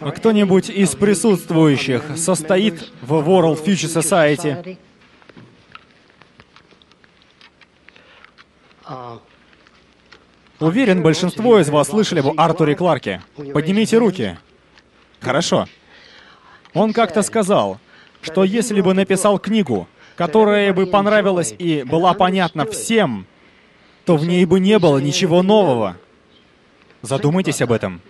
А Кто-нибудь из присутствующих состоит в World Future Society? Уверен, большинство из вас слышали об Артуре Кларке. Поднимите руки. Хорошо. Он как-то сказал, что если бы написал книгу, которая бы понравилась и была понятна всем, то в ней бы не было ничего нового. Задумайтесь об этом.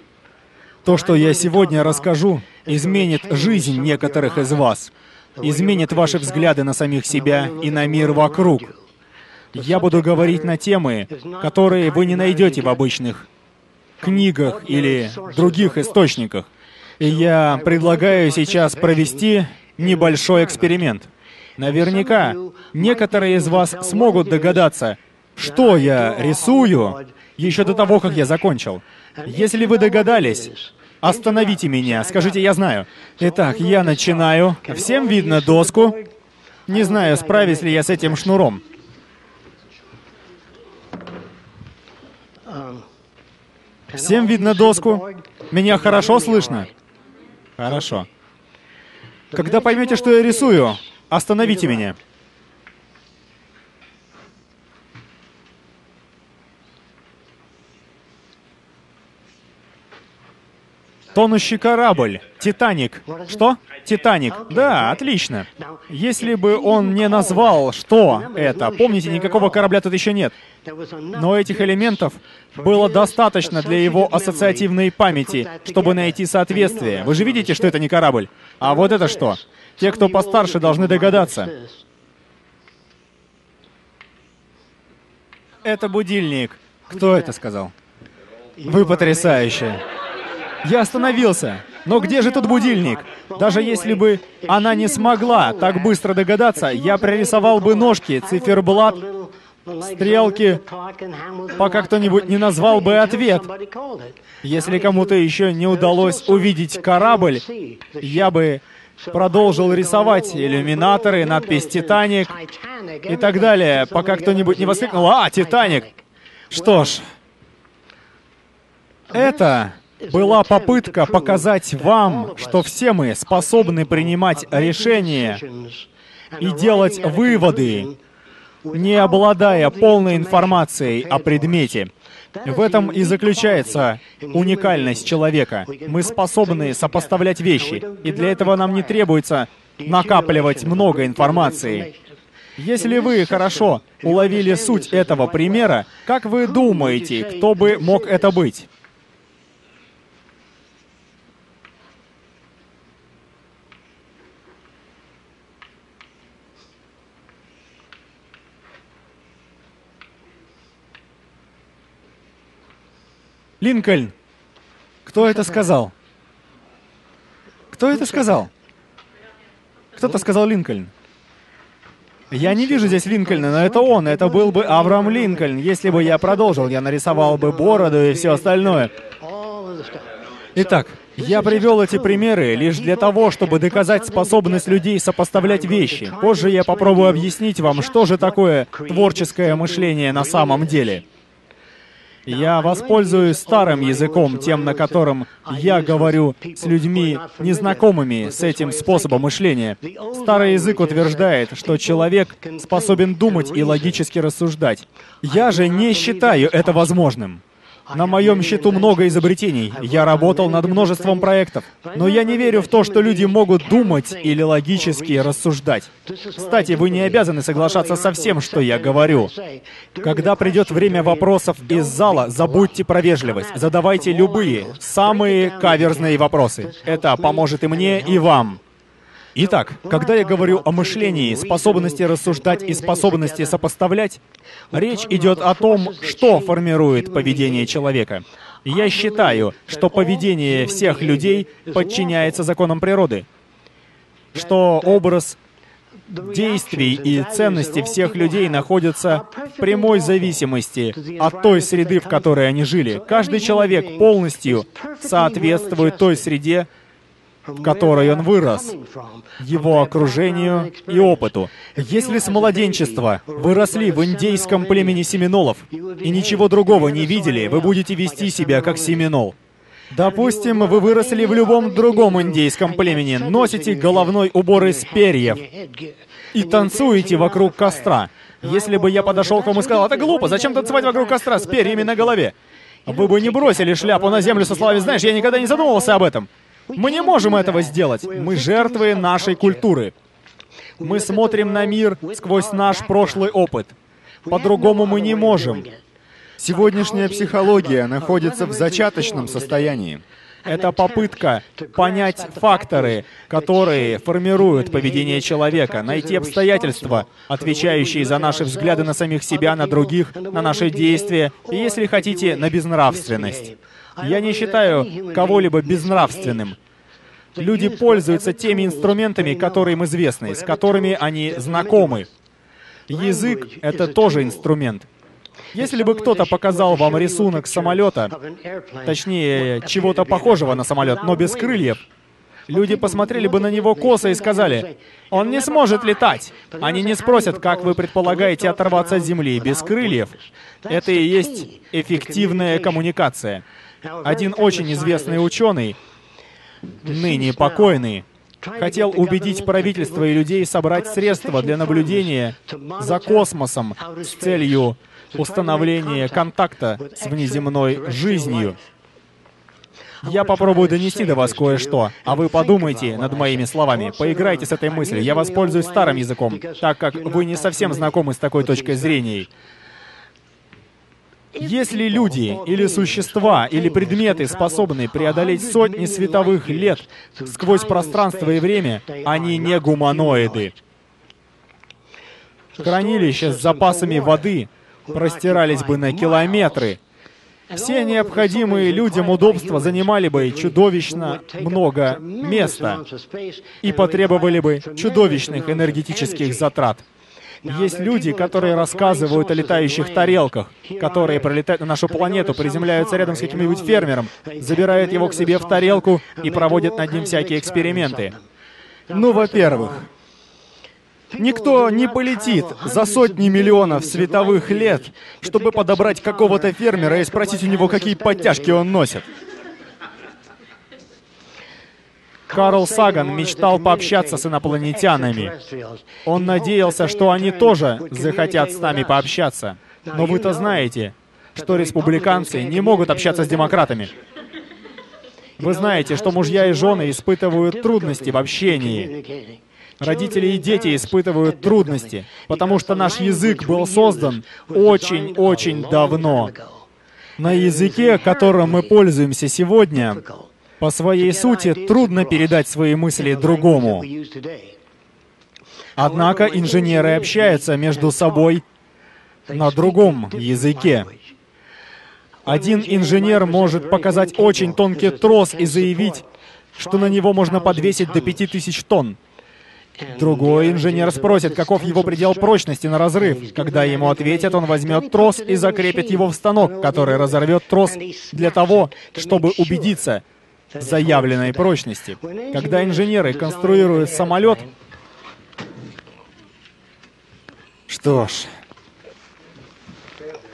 То, что я сегодня расскажу, изменит жизнь некоторых из вас, изменит ваши взгляды на самих себя и на мир вокруг. Я буду говорить на темы, которые вы не найдете в обычных книгах или других источниках. И я предлагаю сейчас провести небольшой эксперимент. Наверняка некоторые из вас смогут догадаться, что я рисую еще до того, как я закончил. Если вы догадались, остановите меня, скажите «я знаю». Итак, я начинаю. Всем видно доску. Не знаю, справюсь ли я с этим шнуром. Всем видно доску? Меня хорошо слышно? Хорошо. Когда поймете, что я рисую, остановите меня. Тонущий корабль. Титаник. Что? Титаник. Да, отлично. Если бы он не назвал, что это, помните, никакого корабля тут еще нет. Но этих элементов было достаточно для его ассоциативной памяти, чтобы найти соответствие. Вы же видите, что это не корабль. А вот это что? Те, кто постарше, должны догадаться. Это будильник. Кто это сказал? Вы потрясающие. Я остановился. Но где же тут будильник? Даже если бы она не смогла так быстро догадаться, я прорисовал бы ножки, циферблат, стрелки, пока кто-нибудь не назвал бы ответ. Если кому-то еще не удалось увидеть корабль, я бы продолжил рисовать иллюминаторы, надпись «Титаник» и так далее, пока кто-нибудь не воскликнул «А, Титаник!». Что ж, это была попытка показать вам, что все мы способны принимать решения и делать выводы, не обладая полной информацией о предмете. В этом и заключается уникальность человека. Мы способны сопоставлять вещи, и для этого нам не требуется накапливать много информации. Если вы хорошо уловили суть этого примера, как вы думаете, кто бы мог это быть? Линкольн! Кто это сказал? Кто это сказал? Кто-то сказал Линкольн. Я не вижу здесь Линкольна, но это он. Это был бы Авраам Линкольн. Если бы я продолжил, я нарисовал бы бороду и все остальное. Итак, я привел эти примеры лишь для того, чтобы доказать способность людей сопоставлять вещи. Позже я попробую объяснить вам, что же такое творческое мышление на самом деле. Я воспользуюсь старым языком, тем, на котором я говорю с людьми, незнакомыми с этим способом мышления. Старый язык утверждает, что человек способен думать и логически рассуждать. Я же не считаю это возможным. На моем счету много изобретений. Я работал над множеством проектов. Но я не верю в то, что люди могут думать или логически рассуждать. Кстати, вы не обязаны соглашаться со всем, что я говорю. Когда придет время вопросов из зала, забудьте про вежливость. Задавайте любые, самые каверзные вопросы. Это поможет и мне, и вам. Итак, когда я говорю о мышлении, способности рассуждать и способности сопоставлять, речь идет о том, что формирует поведение человека. Я считаю, что поведение всех людей подчиняется законам природы, что образ действий и ценности всех людей находятся в прямой зависимости от той среды, в которой они жили. Каждый человек полностью соответствует той среде, в которой он вырос, его окружению и опыту. Если с младенчества вы росли в индейском племени семинолов и ничего другого не видели, вы будете вести себя как семинол. Допустим, вы выросли в любом другом индейском племени, носите головной убор из перьев и танцуете вокруг костра. Если бы я подошел к вам и сказал, это глупо, зачем танцевать вокруг костра с перьями на голове? Вы бы не бросили шляпу на землю со словами, знаешь, я никогда не задумывался об этом. Мы не можем этого сделать. Мы жертвы нашей культуры. Мы смотрим на мир сквозь наш прошлый опыт. По-другому мы не можем. Сегодняшняя психология находится в зачаточном состоянии. Это попытка понять факторы, которые формируют поведение человека, найти обстоятельства, отвечающие за наши взгляды на самих себя, на других, на наши действия, и, если хотите, на безнравственность. Я не считаю кого-либо безнравственным. Люди пользуются теми инструментами, которые им известны, с которыми они знакомы. Язык — это тоже инструмент. Если бы кто-то показал вам рисунок самолета, точнее, чего-то похожего на самолет, но без крыльев, люди посмотрели бы на него косо и сказали, «Он не сможет летать». Они не спросят, как вы предполагаете оторваться от земли без крыльев. Это и есть эффективная коммуникация. Один очень известный ученый, ныне покойный, хотел убедить правительство и людей собрать средства для наблюдения за космосом с целью установления контакта с внеземной жизнью. Я попробую донести до вас кое-что, а вы подумайте над моими словами, поиграйте с этой мыслью. Я воспользуюсь старым языком, так как вы не совсем знакомы с такой точкой зрения. Если люди или существа или предметы способны преодолеть сотни световых лет сквозь пространство и время, они не гуманоиды. Хранилища с запасами воды простирались бы на километры. Все необходимые людям удобства занимали бы чудовищно много места и потребовали бы чудовищных энергетических затрат. Есть люди, которые рассказывают о летающих тарелках, которые пролетают на нашу планету, приземляются рядом с каким-нибудь фермером, забирают его к себе в тарелку и проводят над ним всякие эксперименты. Ну, во-первых, Никто не полетит за сотни миллионов световых лет, чтобы подобрать какого-то фермера и спросить у него, какие подтяжки он носит. Карл Саган мечтал пообщаться с инопланетянами. Он надеялся, что они тоже захотят с нами пообщаться. Но вы-то знаете, что республиканцы не могут общаться с демократами. Вы знаете, что мужья и жены испытывают трудности в общении. Родители и дети испытывают трудности, потому что наш язык был создан очень-очень давно. На языке, которым мы пользуемся сегодня, по своей сути, трудно передать свои мысли другому. Однако инженеры общаются между собой на другом языке. Один инженер может показать очень тонкий трос и заявить, что на него можно подвесить до 5000 тонн. Другой инженер спросит, каков его предел прочности на разрыв. Когда ему ответят, он возьмет трос и закрепит его в станок, который разорвет трос для того, чтобы убедиться, заявленной прочности. Когда инженеры конструируют самолет... Что ж...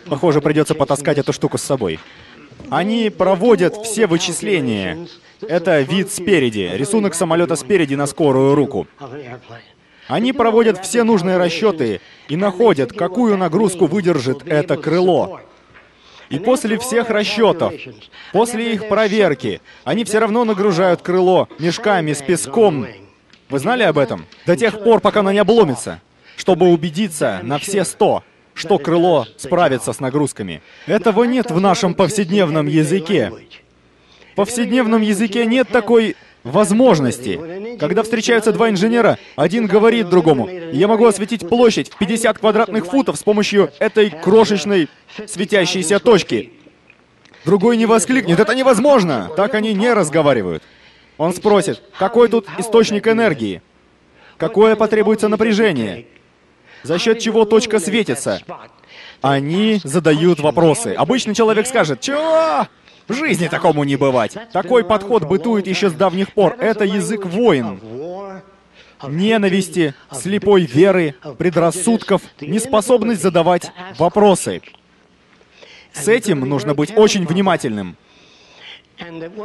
Похоже, придется потаскать эту штуку с собой. Они проводят все вычисления. Это вид спереди, рисунок самолета спереди на скорую руку. Они проводят все нужные расчеты и находят, какую нагрузку выдержит это крыло. И после всех расчетов, после их проверки, они все равно нагружают крыло мешками с песком. Вы знали об этом? До тех пор, пока оно не обломится, чтобы убедиться на все сто, что крыло справится с нагрузками. Этого нет в нашем повседневном языке. В повседневном языке нет такой возможности. Когда встречаются два инженера, один говорит другому, я могу осветить площадь в 50 квадратных футов с помощью этой крошечной светящейся точки. Другой не воскликнет, это невозможно! Так они не разговаривают. Он спросит, какой тут источник энергии? Какое потребуется напряжение? За счет чего точка светится? Они задают вопросы. Обычный человек скажет, чего? В жизни такому не бывать. Такой подход бытует еще с давних пор. Это язык войн. Ненависти, слепой веры, предрассудков, неспособность задавать вопросы. С этим нужно быть очень внимательным.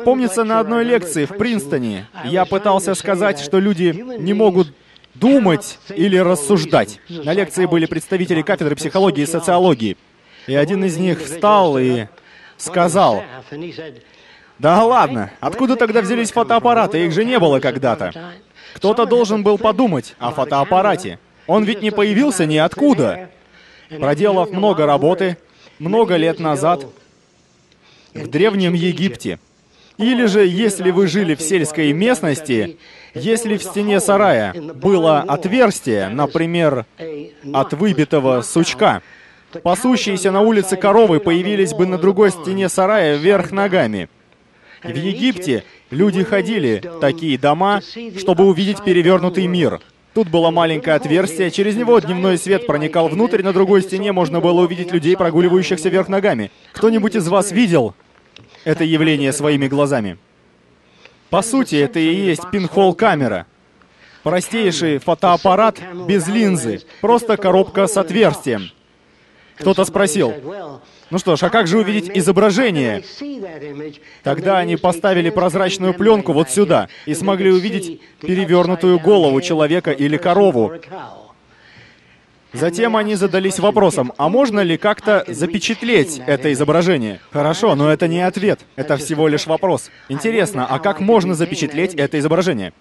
Помнится, на одной лекции в Принстоне я пытался сказать, что люди не могут думать или рассуждать. На лекции были представители кафедры психологии и социологии. И один из них встал и сказал, «Да ладно, откуда тогда взялись фотоаппараты? Их же не было когда-то. Кто-то должен был подумать о фотоаппарате. Он ведь не появился ниоткуда. Проделав много работы, много лет назад, в Древнем Египте. Или же, если вы жили в сельской местности, если в стене сарая было отверстие, например, от выбитого сучка, пасущиеся на улице коровы появились бы на другой стене сарая вверх ногами. В Египте люди ходили такие дома, чтобы увидеть перевернутый мир. Тут было маленькое отверстие, через него дневной свет проникал внутрь, на другой стене можно было увидеть людей, прогуливающихся вверх ногами. Кто-нибудь из вас видел это явление своими глазами? По сути, это и есть пинхол-камера. Простейший фотоаппарат без линзы, просто коробка с отверстием. Кто-то спросил, ну что ж, а как же увидеть изображение? Тогда они поставили прозрачную пленку вот сюда и смогли увидеть перевернутую голову человека или корову. Затем они задались вопросом, а можно ли как-то запечатлеть это изображение? Хорошо, но это не ответ, это всего лишь вопрос. Интересно, а как можно запечатлеть это изображение?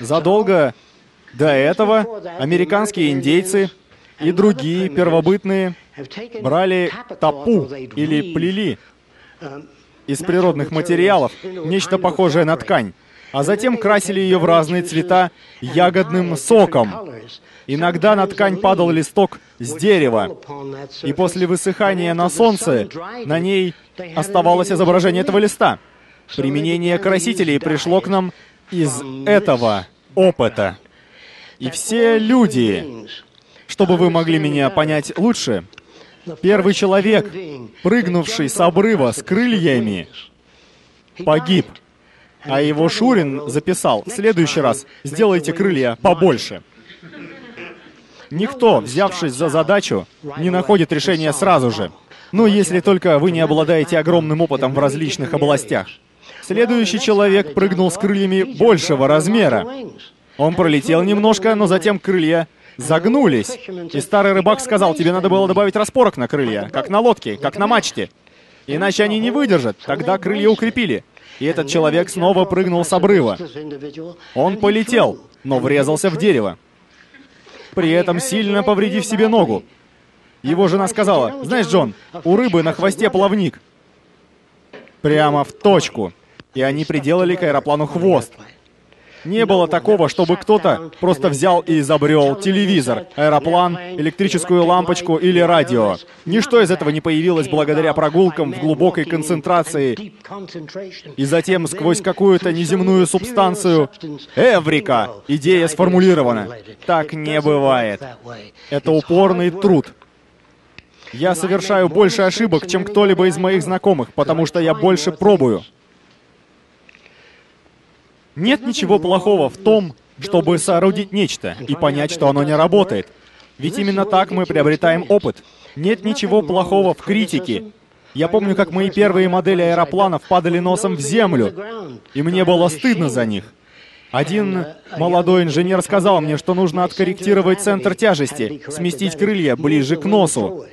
Задолго до этого американские индейцы и другие первобытные брали топу или плели из природных материалов, нечто похожее на ткань, а затем красили ее в разные цвета ягодным соком. Иногда на ткань падал листок с дерева, и после высыхания на солнце на ней оставалось изображение этого листа. Применение красителей пришло к нам из этого опыта. И все люди, чтобы вы могли меня понять лучше, первый человек, прыгнувший с обрыва с крыльями, погиб. А его Шурин записал, в следующий раз сделайте крылья побольше. Никто, взявшись за задачу, не находит решения сразу же. Ну, если только вы не обладаете огромным опытом в различных областях. Следующий человек прыгнул с крыльями большего размера. Он пролетел немножко, но затем крылья загнулись. И старый рыбак сказал, тебе надо было добавить распорок на крылья, как на лодке, как на мачте. Иначе они не выдержат. Тогда крылья укрепили. И этот человек снова прыгнул с обрыва. Он полетел, но врезался в дерево при этом сильно повредив себе ногу. Его жена сказала, «Знаешь, Джон, у рыбы на хвосте плавник». Прямо в точку. И они приделали к аэроплану хвост. Не было такого, чтобы кто-то просто взял и изобрел телевизор, аэроплан, электрическую лампочку или радио. Ничто из этого не появилось благодаря прогулкам в глубокой концентрации. И затем сквозь какую-то неземную субстанцию «Эврика!» идея сформулирована. Так не бывает. Это упорный труд. Я совершаю больше ошибок, чем кто-либо из моих знакомых, потому что я больше пробую. Нет ничего плохого в том, чтобы соорудить нечто и понять, что оно не работает. Ведь именно так мы приобретаем опыт. Нет ничего плохого в критике. Я помню, как мои первые модели аэропланов падали носом в землю, и мне было стыдно за них. Один молодой инженер сказал мне, что нужно откорректировать центр тяжести, сместить крылья ближе к носу.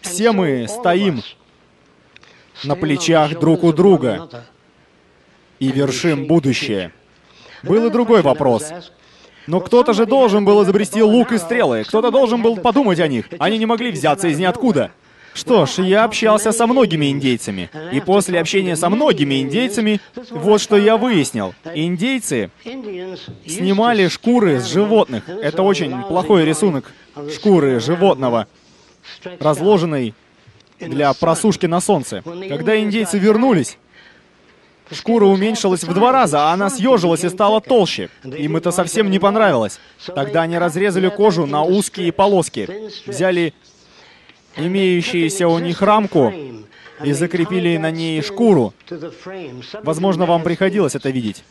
Все мы стоим на плечах друг у друга и вершим будущее. Был и другой вопрос. Но кто-то же должен был изобрести лук и стрелы, кто-то должен был подумать о них. Они не могли взяться из ниоткуда. Что ж, я общался со многими индейцами. И после общения со многими индейцами, вот что я выяснил. Индейцы снимали шкуры с животных. Это очень плохой рисунок шкуры животного, разложенной для просушки на солнце. Когда индейцы вернулись, Шкура уменьшилась в два раза, а она съежилась и стала толще. Им это совсем не понравилось. Тогда они разрезали кожу на узкие полоски, взяли имеющуюся у них рамку и закрепили на ней шкуру. Возможно, вам приходилось это видеть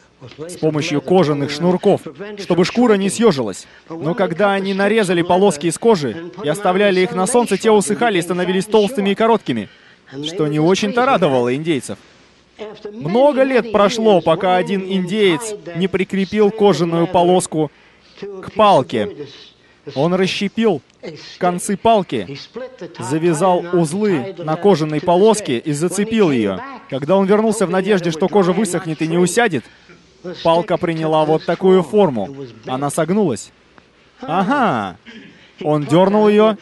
с помощью кожаных шнурков, чтобы шкура не съежилась. Но когда они нарезали полоски из кожи и оставляли их на солнце, те усыхали и становились толстыми и короткими, что не очень-то радовало индейцев. Много лет прошло, пока один индеец не прикрепил кожаную полоску к палке. Он расщепил концы палки, завязал узлы на кожаной полоске и зацепил ее. Когда он вернулся в надежде, что кожа высохнет и не усядет, палка приняла вот такую форму. Она согнулась. Ага. Он дернул ее.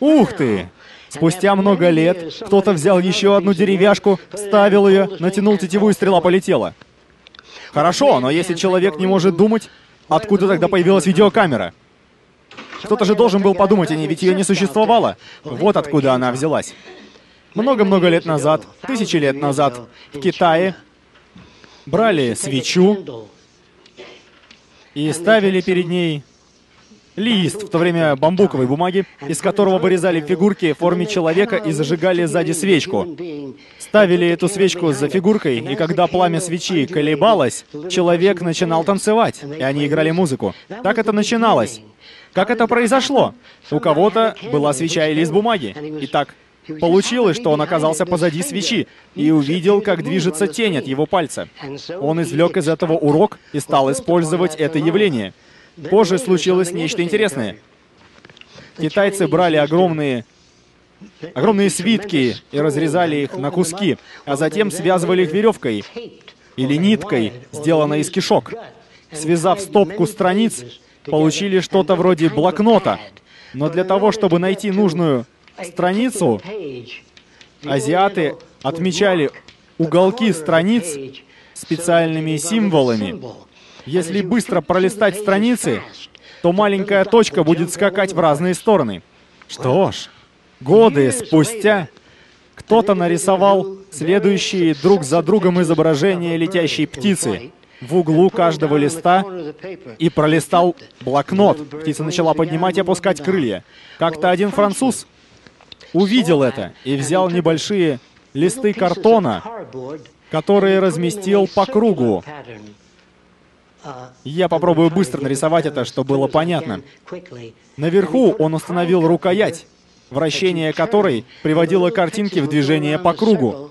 Ух ты! Спустя много лет кто-то взял еще одну деревяшку, ставил ее, натянул тетиву и стрела полетела. Хорошо, но если человек не может думать, откуда тогда появилась видеокамера? Кто-то же должен был подумать о ней, ведь ее не существовало. Вот откуда она взялась. Много-много лет назад, тысячи лет назад, в Китае брали свечу и ставили перед ней лист, в то время бамбуковой бумаги, из которого вырезали фигурки в форме человека и зажигали сзади свечку. Ставили эту свечку за фигуркой, и когда пламя свечи колебалось, человек начинал танцевать, и они играли музыку. Так это начиналось. Как это произошло? У кого-то была свеча и лист бумаги. Итак, Получилось, что он оказался позади свечи и увидел, как движется тень от его пальца. Он извлек из этого урок и стал использовать это явление. Позже случилось нечто интересное. Китайцы брали огромные огромные свитки и разрезали их на куски, а затем связывали их веревкой или ниткой, сделанной из кишок. Связав стопку страниц, получили что-то вроде блокнота. Но для того, чтобы найти нужную страницу, азиаты отмечали уголки страниц специальными символами. Если быстро пролистать страницы, то маленькая точка будет скакать в разные стороны. Что ж, годы спустя кто-то нарисовал следующие друг за другом изображения летящей птицы в углу каждого листа и пролистал блокнот. Птица начала поднимать и опускать крылья. Как-то один француз увидел это и взял небольшие листы картона, которые разместил по кругу. Я попробую быстро нарисовать это, чтобы было понятно. Наверху он установил рукоять, вращение которой приводило картинки в движение по кругу.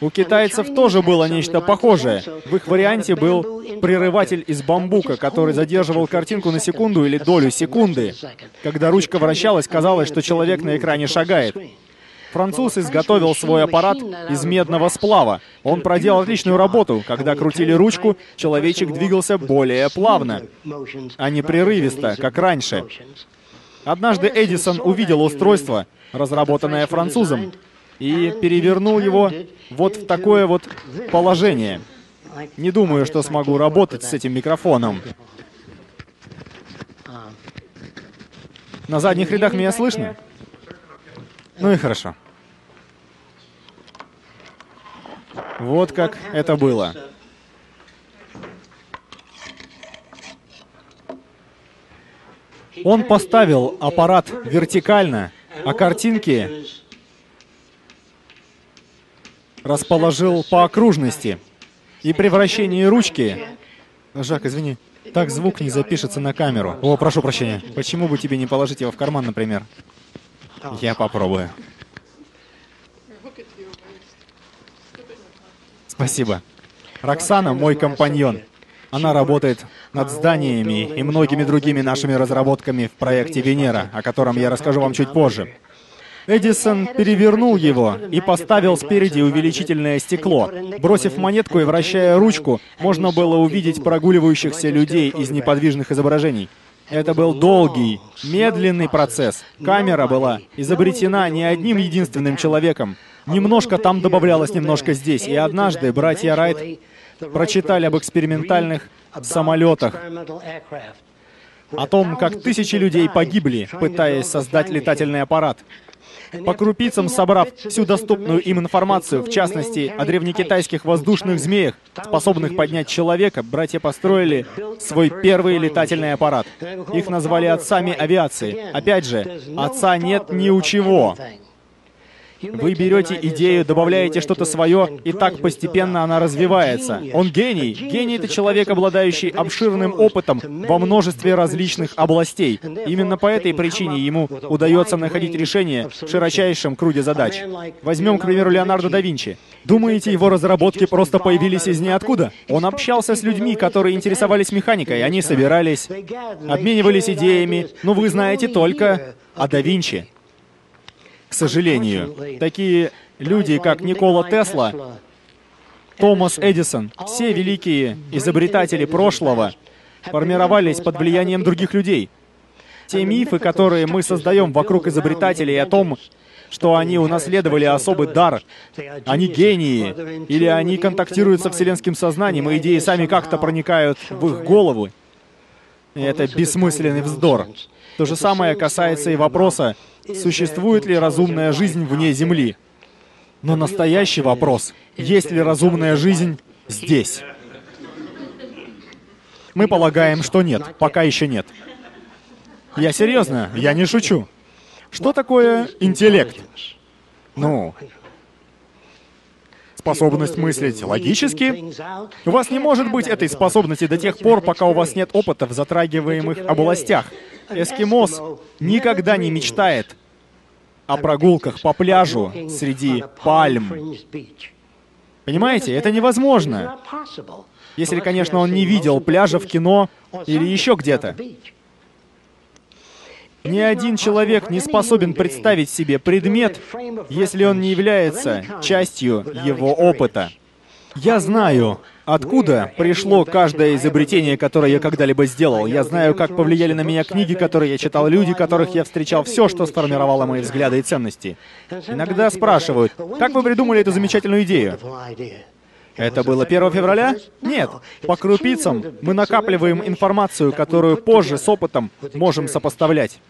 У китайцев тоже было нечто похожее. В их варианте был прерыватель из бамбука, который задерживал картинку на секунду или долю секунды. Когда ручка вращалась, казалось, что человек на экране шагает. Француз изготовил свой аппарат из медного сплава. Он проделал отличную работу. Когда крутили ручку, человечек двигался более плавно, а не прерывисто, как раньше. Однажды Эдисон увидел устройство, разработанное французом, и перевернул его вот в такое вот положение. Не думаю, что смогу работать с этим микрофоном. На задних рядах меня слышно? Ну и хорошо. Вот как это было. Он поставил аппарат вертикально, а картинки расположил по окружности. И при вращении ручки... Жак, извини, так звук не запишется на камеру. О, прошу прощения. Почему бы тебе не положить его в карман, например? Я попробую. Спасибо. Роксана мой компаньон. Она работает над зданиями и многими другими нашими разработками в проекте Венера, о котором я расскажу вам чуть позже. Эдисон перевернул его и поставил спереди увеличительное стекло. Бросив монетку и вращая ручку, можно было увидеть прогуливающихся людей из неподвижных изображений. Это был долгий, медленный процесс. Камера была изобретена не одним единственным человеком. Немножко там добавлялось, немножко здесь. И однажды братья Райт прочитали об экспериментальных самолетах, о том, как тысячи людей погибли, пытаясь создать летательный аппарат. По крупицам собрав всю доступную им информацию, в частности, о древнекитайских воздушных змеях, способных поднять человека, братья построили свой первый летательный аппарат. Их назвали отцами авиации. Опять же, отца нет ни у чего. Вы берете идею, добавляете что-то свое, и так постепенно она развивается. Он гений. Гений — это человек, обладающий обширным опытом во множестве различных областей. Именно по этой причине ему удается находить решения в широчайшем круге задач. Возьмем, к примеру, Леонардо да Винчи. Думаете, его разработки просто появились из ниоткуда? Он общался с людьми, которые интересовались механикой. Они собирались, обменивались идеями. Но вы знаете только о да Винчи. К сожалению, такие люди, как Никола Тесла, Томас Эдисон, все великие изобретатели прошлого формировались под влиянием других людей. Те мифы, которые мы создаем вокруг изобретателей о том, что они унаследовали особый дар, они гении, или они контактируют со вселенским сознанием, и идеи сами как-то проникают в их головы. Это бессмысленный вздор. То же самое касается и вопроса, существует ли разумная жизнь вне Земли. Но настоящий вопрос, есть ли разумная жизнь здесь? Мы полагаем, что нет, пока еще нет. Я серьезно, я не шучу. Что такое интеллект? Ну, способность мыслить логически. У вас не может быть этой способности до тех пор, пока у вас нет опыта в затрагиваемых областях. Эскимос никогда не мечтает о прогулках по пляжу среди пальм. Понимаете, это невозможно. Если, конечно, он не видел пляжа в кино или еще где-то. Ни один человек не способен представить себе предмет, если он не является частью его опыта. Я знаю, откуда пришло каждое изобретение, которое я когда-либо сделал. Я знаю, как повлияли на меня книги, которые я читал, люди, которых я встречал, все, что сформировало мои взгляды и ценности. Иногда спрашивают, как вы придумали эту замечательную идею? Это было 1 февраля? Нет. По крупицам мы накапливаем информацию, которую позже с опытом можем сопоставлять.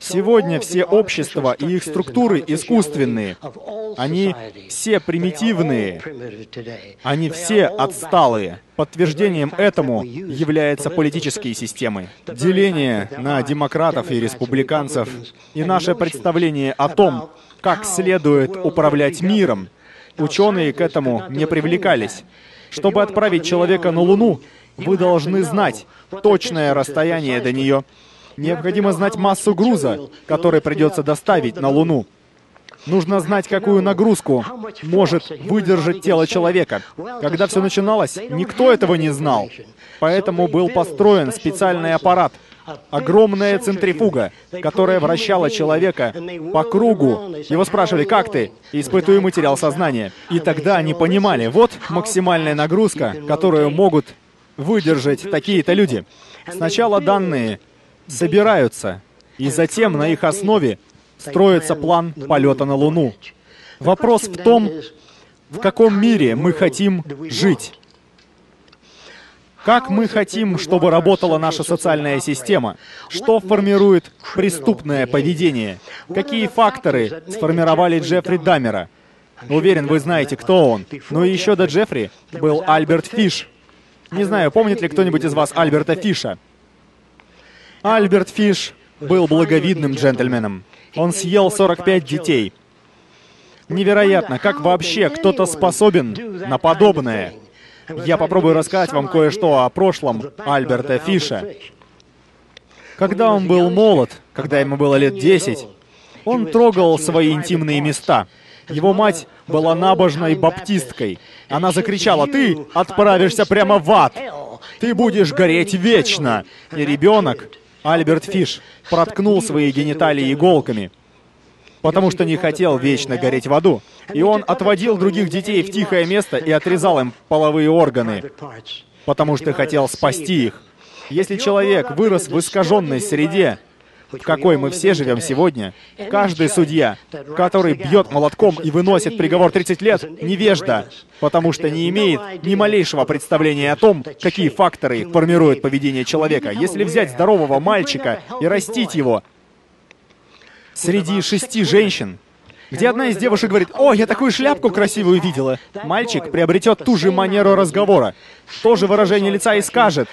Сегодня все общества и их структуры искусственные. Они все примитивные. Они все отсталые. Подтверждением этому являются политические системы. Деление на демократов и республиканцев и наше представление о том, как следует управлять миром, ученые к этому не привлекались. Чтобы отправить человека на Луну, вы должны знать точное расстояние до нее, Необходимо знать массу груза, который придется доставить на Луну. Нужно знать, какую нагрузку может выдержать тело человека. Когда все начиналось, никто этого не знал. Поэтому был построен специальный аппарат, огромная центрифуга, которая вращала человека по кругу. Его спрашивали, как ты? Испытуемый терял сознание. И тогда они понимали, вот максимальная нагрузка, которую могут выдержать такие-то люди. Сначала данные собираются, и затем на их основе строится план полета на Луну. Вопрос в том, в каком мире мы хотим жить. Как мы хотим, чтобы работала наша социальная система? Что формирует преступное поведение? Какие факторы сформировали Джеффри Даммера? Уверен, вы знаете, кто он. Но еще до Джеффри был Альберт Фиш. Не знаю, помнит ли кто-нибудь из вас Альберта Фиша? Альберт Фиш был благовидным джентльменом. Он съел 45 детей. Невероятно, как вообще кто-то способен на подобное. Я попробую рассказать вам кое-что о прошлом Альберта Фиша. Когда он был молод, когда ему было лет 10, он трогал свои интимные места. Его мать была набожной баптисткой. Она закричала, «Ты отправишься прямо в ад! Ты будешь гореть вечно!» И ребенок Альберт Фиш проткнул свои гениталии иголками, потому что не хотел вечно гореть в аду. И он отводил других детей в тихое место и отрезал им половые органы, потому что хотел спасти их. Если человек вырос в искаженной среде, в какой мы все живем сегодня, каждый судья, который бьет молотком и выносит приговор 30 лет, невежда, потому что не имеет ни малейшего представления о том, какие факторы формируют поведение человека. Если взять здорового мальчика и растить его среди шести женщин, где одна из девушек говорит, «О, я такую шляпку красивую видела». Мальчик приобретет ту же манеру разговора, то же выражение лица и скажет,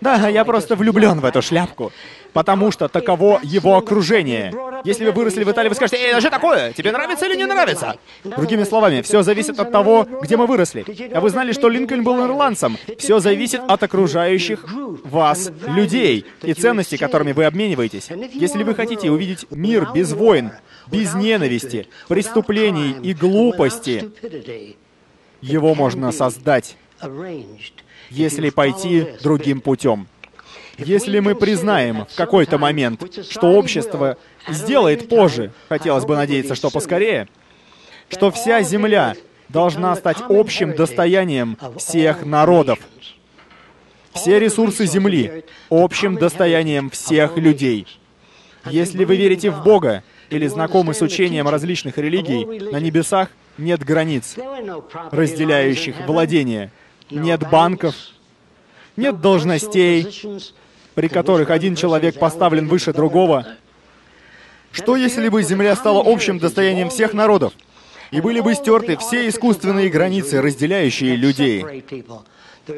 «Да, я просто влюблен в эту шляпку». Потому что таково его окружение. Если вы выросли в Италии, вы скажете, «Эй, это же такое? Тебе нравится или не нравится?» Другими словами, все зависит от того, где мы выросли. А вы знали, что Линкольн был ирландцем? Все зависит от окружающих вас людей и ценностей, которыми вы обмениваетесь. Если вы хотите увидеть мир без войн, без ненависти, преступлений и глупости, его можно создать, если пойти другим путем. Если мы признаем в какой-то момент, что общество сделает позже, хотелось бы надеяться, что поскорее, что вся Земля должна стать общим достоянием всех народов. Все ресурсы Земли общим достоянием всех людей. Если вы верите в Бога или знакомы с учением различных религий, на небесах нет границ, разделяющих владение. Нет банков, нет должностей, при которых один человек поставлен выше другого. Что если бы Земля стала общим достоянием всех народов, и были бы стерты все искусственные границы, разделяющие людей?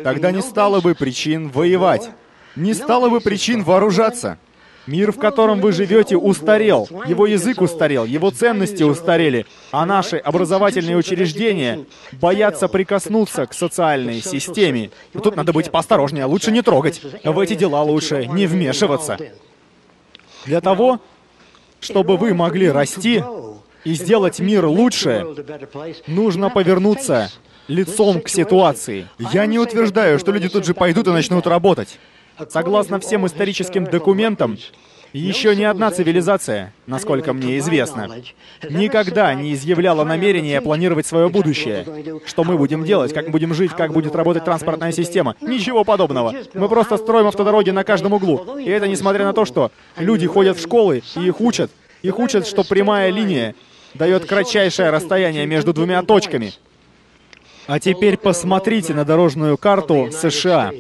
Тогда не стало бы причин воевать, не стало бы причин вооружаться. Мир, в котором вы живете, устарел. Его язык устарел, его ценности устарели. А наши образовательные учреждения боятся прикоснуться к социальной системе. И тут надо быть поосторожнее, лучше не трогать. В эти дела лучше не вмешиваться. Для того, чтобы вы могли расти и сделать мир лучше, нужно повернуться лицом к ситуации. Я не утверждаю, что люди тут же пойдут и начнут работать. Согласно всем историческим документам, еще ни одна цивилизация, насколько мне известно, никогда не изъявляла намерения планировать свое будущее. Что мы будем делать, как будем жить, как будет работать транспортная система. Ничего подобного. Мы просто строим автодороги на каждом углу. И это несмотря на то, что люди ходят в школы и их учат. Их учат, что прямая линия дает кратчайшее расстояние между двумя точками. А теперь посмотрите на дорожную карту США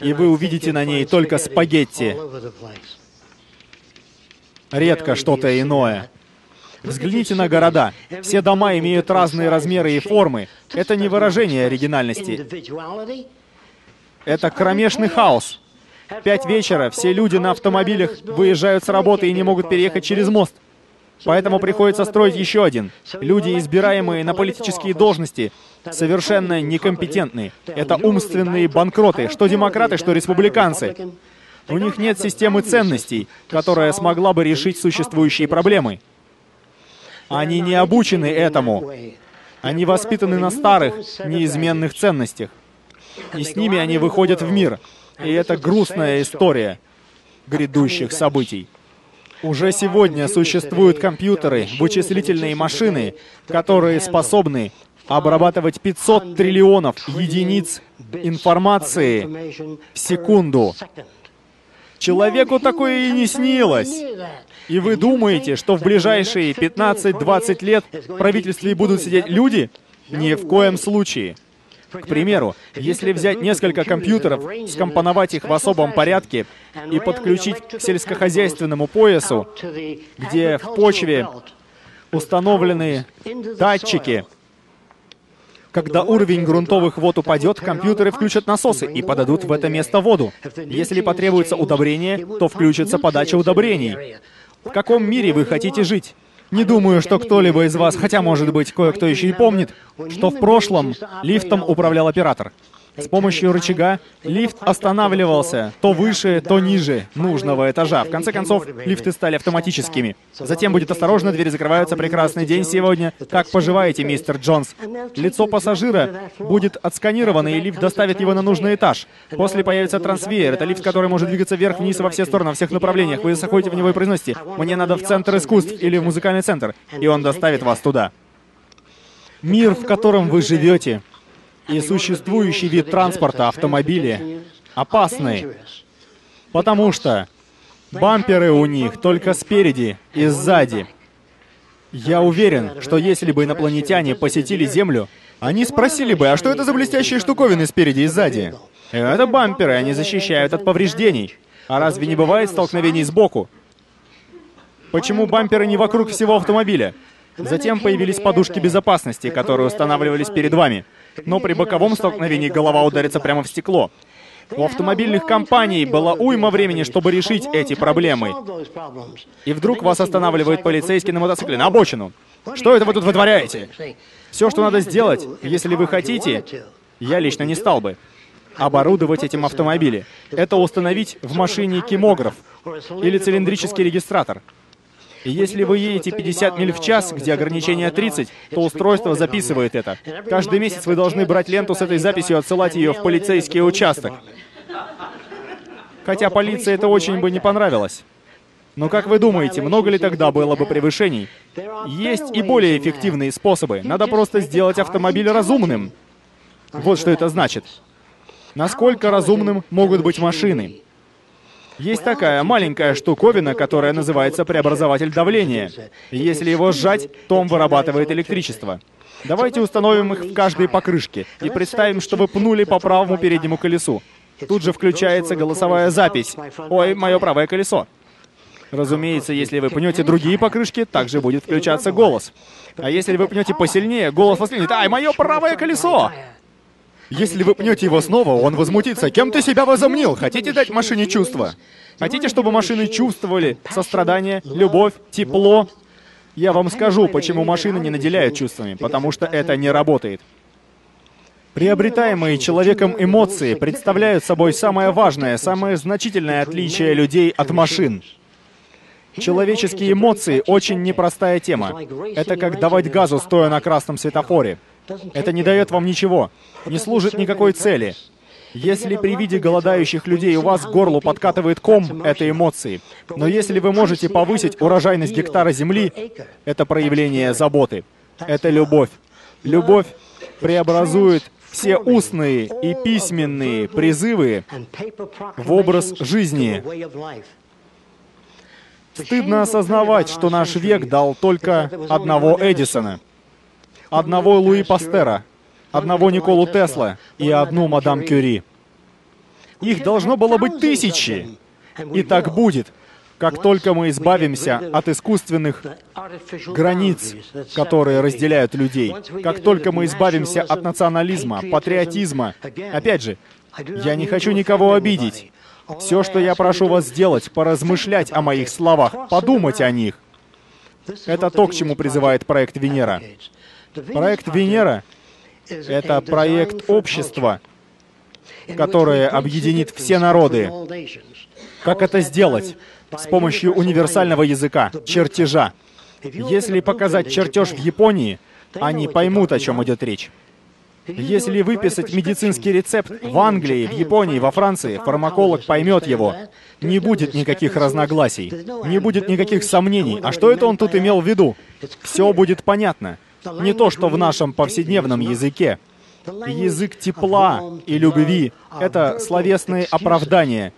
и вы увидите на ней только спагетти. Редко что-то иное. Взгляните на города. Все дома имеют разные размеры и формы. Это не выражение оригинальности. Это кромешный хаос. Пять вечера, все люди на автомобилях выезжают с работы и не могут переехать через мост. Поэтому приходится строить еще один. Люди, избираемые на политические должности, совершенно некомпетентны. Это умственные банкроты, что демократы, что республиканцы. У них нет системы ценностей, которая смогла бы решить существующие проблемы. Они не обучены этому. Они воспитаны на старых, неизменных ценностях. И с ними они выходят в мир. И это грустная история грядущих событий. Уже сегодня существуют компьютеры, вычислительные машины, которые способны обрабатывать 500 триллионов единиц информации в секунду. Человеку такое и не снилось. И вы думаете, что в ближайшие 15-20 лет в правительстве будут сидеть люди? Ни в коем случае. К примеру, если взять несколько компьютеров, скомпоновать их в особом порядке и подключить к сельскохозяйственному поясу, где в почве установлены датчики, когда уровень грунтовых вод упадет, компьютеры включат насосы и подадут в это место воду. Если потребуется удобрение, то включится подача удобрений. В каком мире вы хотите жить? Не думаю, что кто-либо из вас, хотя, может быть, кое-кто еще и помнит, что в прошлом лифтом управлял оператор. С помощью рычага лифт останавливался то выше, то ниже нужного этажа. В конце концов, лифты стали автоматическими. Затем будет осторожно, двери закрываются. Прекрасный день сегодня. Как поживаете, мистер Джонс? Лицо пассажира будет отсканировано, и лифт доставит его на нужный этаж. После появится трансвеер. Это лифт, который может двигаться вверх-вниз во все стороны, во всех направлениях. Вы заходите в него и произносите «Мне надо в центр искусств» или в музыкальный центр. И он доставит вас туда. Мир, в котором вы живете, и существующий вид транспорта, автомобили, опасны, потому что бамперы у них только спереди и сзади. Я уверен, что если бы инопланетяне посетили Землю, они спросили бы, а что это за блестящие штуковины спереди и сзади? Это бамперы, они защищают от повреждений. А разве не бывает столкновений сбоку? Почему бамперы не вокруг всего автомобиля? Затем появились подушки безопасности, которые устанавливались перед вами но при боковом столкновении голова ударится прямо в стекло. У автомобильных компаний было уйма времени, чтобы решить эти проблемы. И вдруг вас останавливает полицейский на мотоцикле на обочину. Что это вы тут вытворяете? Все, что надо сделать, если вы хотите, я лично не стал бы оборудовать этим автомобили. Это установить в машине кимограф или цилиндрический регистратор. И если вы едете 50 миль в час, где ограничение 30, то устройство записывает это. Каждый месяц вы должны брать ленту с этой записью и отсылать ее в полицейский участок. Хотя полиции это очень бы не понравилось. Но как вы думаете, много ли тогда было бы превышений? Есть и более эффективные способы. Надо просто сделать автомобиль разумным. Вот что это значит. Насколько разумным могут быть машины? Есть такая маленькая штуковина, которая называется преобразователь давления. Если его сжать, то он вырабатывает электричество. Давайте установим их в каждой покрышке и представим, что вы пнули по правому переднему колесу. Тут же включается голосовая запись. «Ой, мое правое колесо». Разумеется, если вы пнете другие покрышки, также будет включаться голос. А если вы пнете посильнее, голос воскликнет «Ай, мое правое колесо!» Если вы пнете его снова, он возмутится. Кем ты себя возомнил? Хотите дать машине чувства? Хотите, чтобы машины чувствовали сострадание, любовь, тепло? Я вам скажу, почему машины не наделяют чувствами. Потому что это не работает. Приобретаемые человеком эмоции представляют собой самое важное, самое значительное отличие людей от машин. Человеческие эмоции — очень непростая тема. Это как давать газу, стоя на красном светофоре. Это не дает вам ничего, не служит никакой цели. Если при виде голодающих людей у вас к горлу подкатывает ком, это эмоции. Но если вы можете повысить урожайность гектара земли, это проявление заботы. Это любовь. Любовь преобразует все устные и письменные призывы в образ жизни. Стыдно осознавать, что наш век дал только одного Эдисона одного Луи Пастера, одного Николу Тесла и одну мадам Кюри. Их должно было быть тысячи. И так будет, как только мы избавимся от искусственных границ, которые разделяют людей, как только мы избавимся от национализма, патриотизма. Опять же, я не хочу никого обидеть. Все, что я прошу вас сделать, поразмышлять о моих словах, подумать о них. Это то, к чему призывает проект Венера. Проект Венера — это проект общества, которое объединит все народы. Как это сделать? С помощью универсального языка, чертежа. Если показать чертеж в Японии, они поймут, о чем идет речь. Если выписать медицинский рецепт в Англии, в Японии, во Франции, фармаколог поймет его. Не будет никаких разногласий, не будет никаких сомнений. А что это он тут имел в виду? Все будет понятно. Не то, что в нашем повседневном языке. Язык тепла и любви — это словесные оправдания.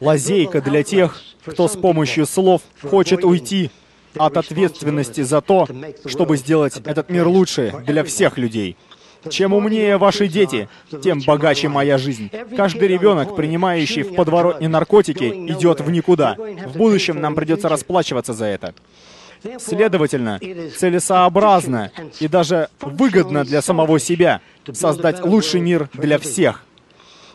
Лазейка для тех, кто с помощью слов хочет уйти от ответственности за то, чтобы сделать этот мир лучше для всех людей. Чем умнее ваши дети, тем богаче моя жизнь. Каждый ребенок, принимающий в подворотне наркотики, идет в никуда. В будущем нам придется расплачиваться за это. Следовательно, целесообразно и даже выгодно для самого себя создать лучший мир для всех.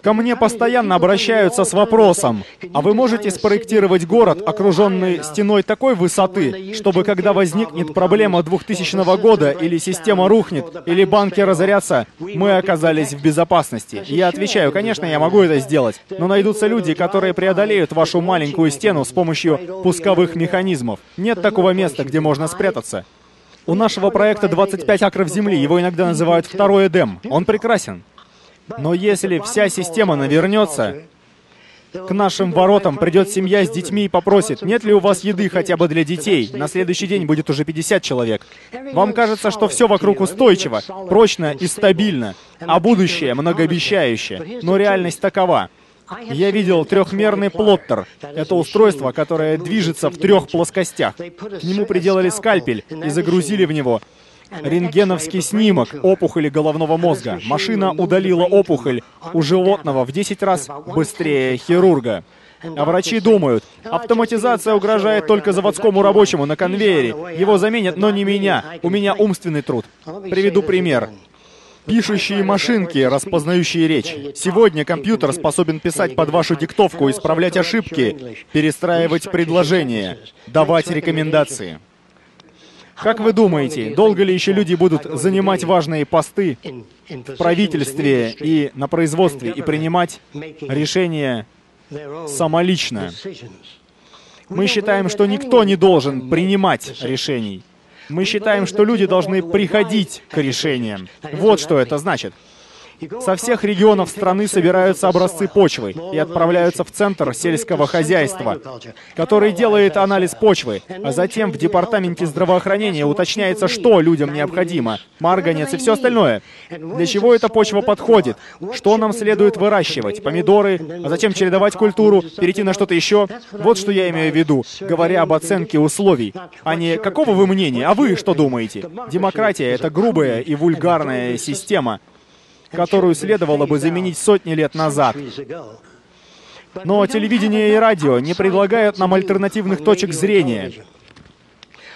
Ко мне постоянно обращаются с вопросом, а вы можете спроектировать город, окруженный стеной такой высоты, чтобы когда возникнет проблема 2000 года, или система рухнет, или банки разорятся, мы оказались в безопасности? я отвечаю, конечно, я могу это сделать, но найдутся люди, которые преодолеют вашу маленькую стену с помощью пусковых механизмов. Нет такого места, где можно спрятаться. У нашего проекта 25 акров земли, его иногда называют второй Эдем. Он прекрасен. Но если вся система навернется, к нашим воротам придет семья с детьми и попросит, нет ли у вас еды хотя бы для детей? На следующий день будет уже 50 человек. Вам кажется, что все вокруг устойчиво, прочно и стабильно, а будущее многообещающее. Но реальность такова. Я видел трехмерный плоттер. Это устройство, которое движется в трех плоскостях. К нему приделали скальпель и загрузили в него Рентгеновский снимок опухоли головного мозга. Машина удалила опухоль у животного в 10 раз быстрее хирурга. А врачи думают, автоматизация угрожает только заводскому рабочему на конвейере. Его заменят, но не меня. У меня умственный труд. Приведу пример. Пишущие машинки, распознающие речь. Сегодня компьютер способен писать под вашу диктовку, исправлять ошибки, перестраивать предложения, давать рекомендации. Как вы думаете, долго ли еще люди будут занимать важные посты в правительстве и на производстве и принимать решения самолично? Мы считаем, что никто не должен принимать решений. Мы считаем, что люди должны приходить к решениям. Вот что это значит. Со всех регионов страны собираются образцы почвы и отправляются в Центр сельского хозяйства, который делает анализ почвы, а затем в Департаменте здравоохранения уточняется, что людям необходимо, марганец и все остальное. Для чего эта почва подходит, что нам следует выращивать, помидоры, а затем чередовать культуру, перейти на что-то еще. Вот что я имею в виду, говоря об оценке условий, а не «какого вы мнения, а вы что думаете?» Демократия — это грубая и вульгарная система, которую следовало бы заменить сотни лет назад. Но телевидение и радио не предлагают нам альтернативных точек зрения.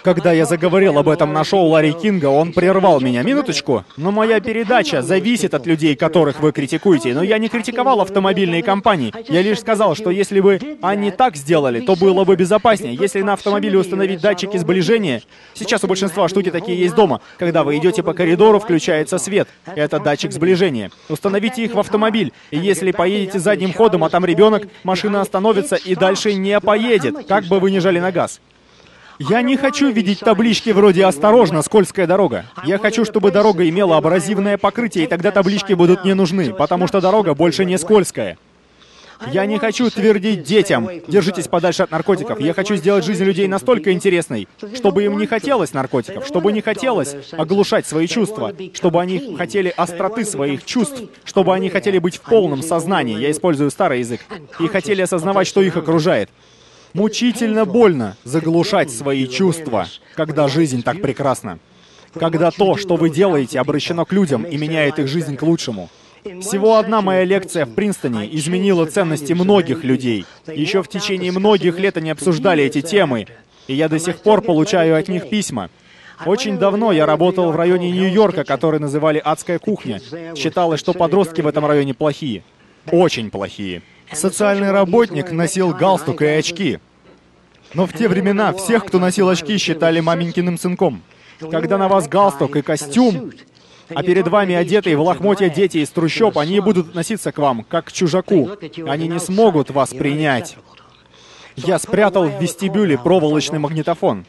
Когда я заговорил об этом на шоу Ларри Кинга, он прервал меня. Минуточку. Но моя передача зависит от людей, которых вы критикуете. Но я не критиковал автомобильные компании. Я лишь сказал, что если бы они так сделали, то было бы безопаснее. Если на автомобиле установить датчики сближения, сейчас у большинства штуки такие есть дома. Когда вы идете по коридору, включается свет. Это датчик сближения. Установите их в автомобиль. И если поедете задним ходом, а там ребенок, машина остановится и дальше не поедет, как бы вы ни жали на газ. Я не хочу видеть таблички вроде «Осторожно, скользкая дорога». Я хочу, чтобы дорога имела абразивное покрытие, и тогда таблички будут не нужны, потому что дорога больше не скользкая. Я не хочу твердить детям, держитесь подальше от наркотиков. Я хочу сделать жизнь людей настолько интересной, чтобы им не хотелось наркотиков, чтобы не хотелось оглушать свои чувства, чтобы они хотели остроты своих чувств, чтобы они хотели быть в полном сознании, я использую старый язык, и хотели осознавать, что их окружает. Мучительно больно заглушать свои чувства, когда жизнь так прекрасна. Когда то, что вы делаете, обращено к людям и меняет их жизнь к лучшему. Всего одна моя лекция в Принстоне изменила ценности многих людей. Еще в течение многих лет они обсуждали эти темы, и я до сих пор получаю от них письма. Очень давно я работал в районе Нью-Йорка, который называли «адская кухня». Считалось, что подростки в этом районе плохие. Очень плохие. Социальный работник носил галстук и очки. Но в те времена всех, кто носил очки, считали маменькиным сынком. Когда на вас галстук и костюм, а перед вами одетые в лохмотья дети из трущоб, они будут относиться к вам, как к чужаку. Они не смогут вас принять. Я спрятал в вестибюле проволочный магнитофон.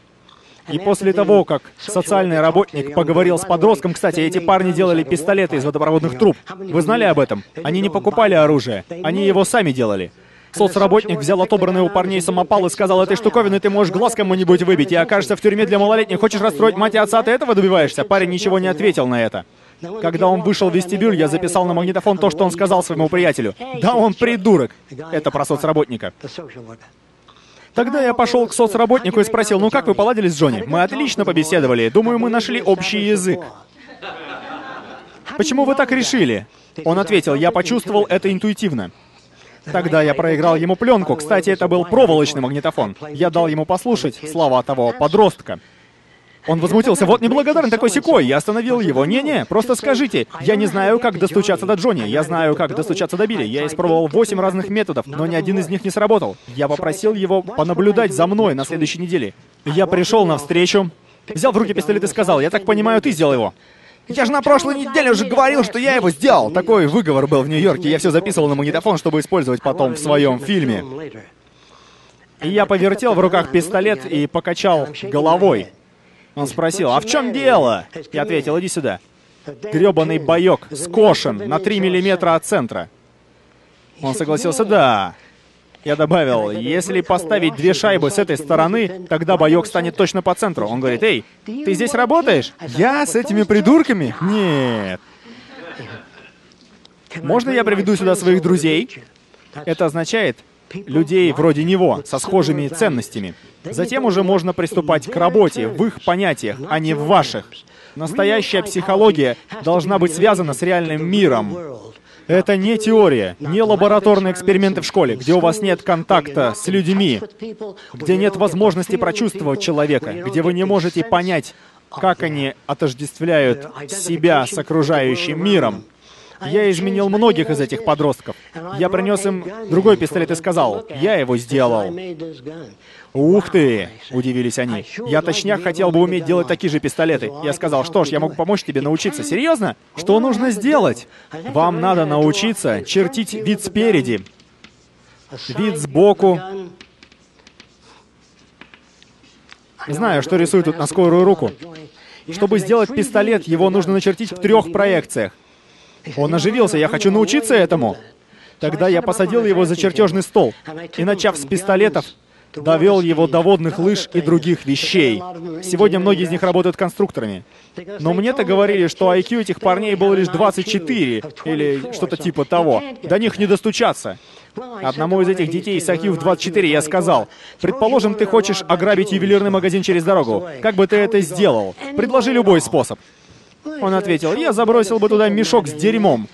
И после того, как социальный работник поговорил с подростком, кстати, эти парни делали пистолеты из водопроводных труб. Вы знали об этом? Они не покупали оружие, они его сами делали. Соцработник взял отобранный у парней самопал и сказал, этой штуковиной ты можешь глаз кому-нибудь выбить и окажешься в тюрьме для малолетних. Хочешь расстроить мать и отца, ты этого добиваешься? Парень ничего не ответил на это. Когда он вышел в вестибюль, я записал на магнитофон то, что он сказал своему приятелю. Да он придурок. Это про соцработника. Тогда я пошел к соцработнику и спросил, ну как вы поладили с Джонни? Мы отлично побеседовали. Думаю, мы нашли общий язык. Почему вы так решили? Он ответил, я почувствовал это интуитивно. Тогда я проиграл ему пленку. Кстати, это был проволочный магнитофон. Я дал ему послушать слова того подростка. Он возмутился, вот неблагодарный такой секой. Я остановил его. Не-не, просто скажите. Я не знаю, как достучаться до Джонни. Я знаю, как достучаться до Билли. Я испробовал восемь разных методов, но ни один из них не сработал. Я попросил его понаблюдать за мной на следующей неделе. Я пришел на встречу, взял в руки пистолет и сказал, я так понимаю, ты сделал его. Я же на прошлой неделе уже говорил, что я его сделал. Такой выговор был в Нью-Йорке. Я все записывал на магнитофон, чтобы использовать потом в своем фильме. И я повертел в руках пистолет и покачал головой. Он спросил, а в чем дело? Я ответил, иди сюда. Гребаный боек, скошен на 3 миллиметра от центра. Он согласился, да. Я добавил, если поставить две шайбы с этой стороны, тогда боек станет точно по центру. Он говорит, эй, ты здесь работаешь? Я с этими придурками? Нет. Можно я приведу сюда своих друзей? Это означает, людей вроде него, со схожими ценностями. Затем уже можно приступать к работе в их понятиях, а не в ваших. Настоящая психология должна быть связана с реальным миром. Это не теория, не лабораторные эксперименты в школе, где у вас нет контакта с людьми, где нет возможности прочувствовать человека, где вы не можете понять, как они отождествляют себя с окружающим миром. Я изменил многих из этих подростков. Я принес им другой пистолет и сказал, я его сделал. «Ух ты!» — удивились они. «Я точняк хотел бы уметь делать такие же пистолеты». Я сказал, что ж, я могу помочь тебе научиться. Серьезно? Что нужно сделать? Вам надо научиться чертить вид спереди, вид сбоку. Знаю, что рисую тут на скорую руку. Чтобы сделать пистолет, его нужно начертить в трех проекциях. Он оживился, я хочу научиться этому. Тогда я посадил его за чертежный стол и, начав с пистолетов, довел его до водных лыж и других вещей. Сегодня многие из них работают конструкторами. Но мне-то говорили, что IQ этих парней было лишь 24, или что-то типа того. До них не достучаться. Одному из этих детей с IQ в 24 я сказал, «Предположим, ты хочешь ограбить ювелирный магазин через дорогу. Как бы ты это сделал? Предложи любой способ». Он ответил, я забросил бы туда мешок с дерьмом.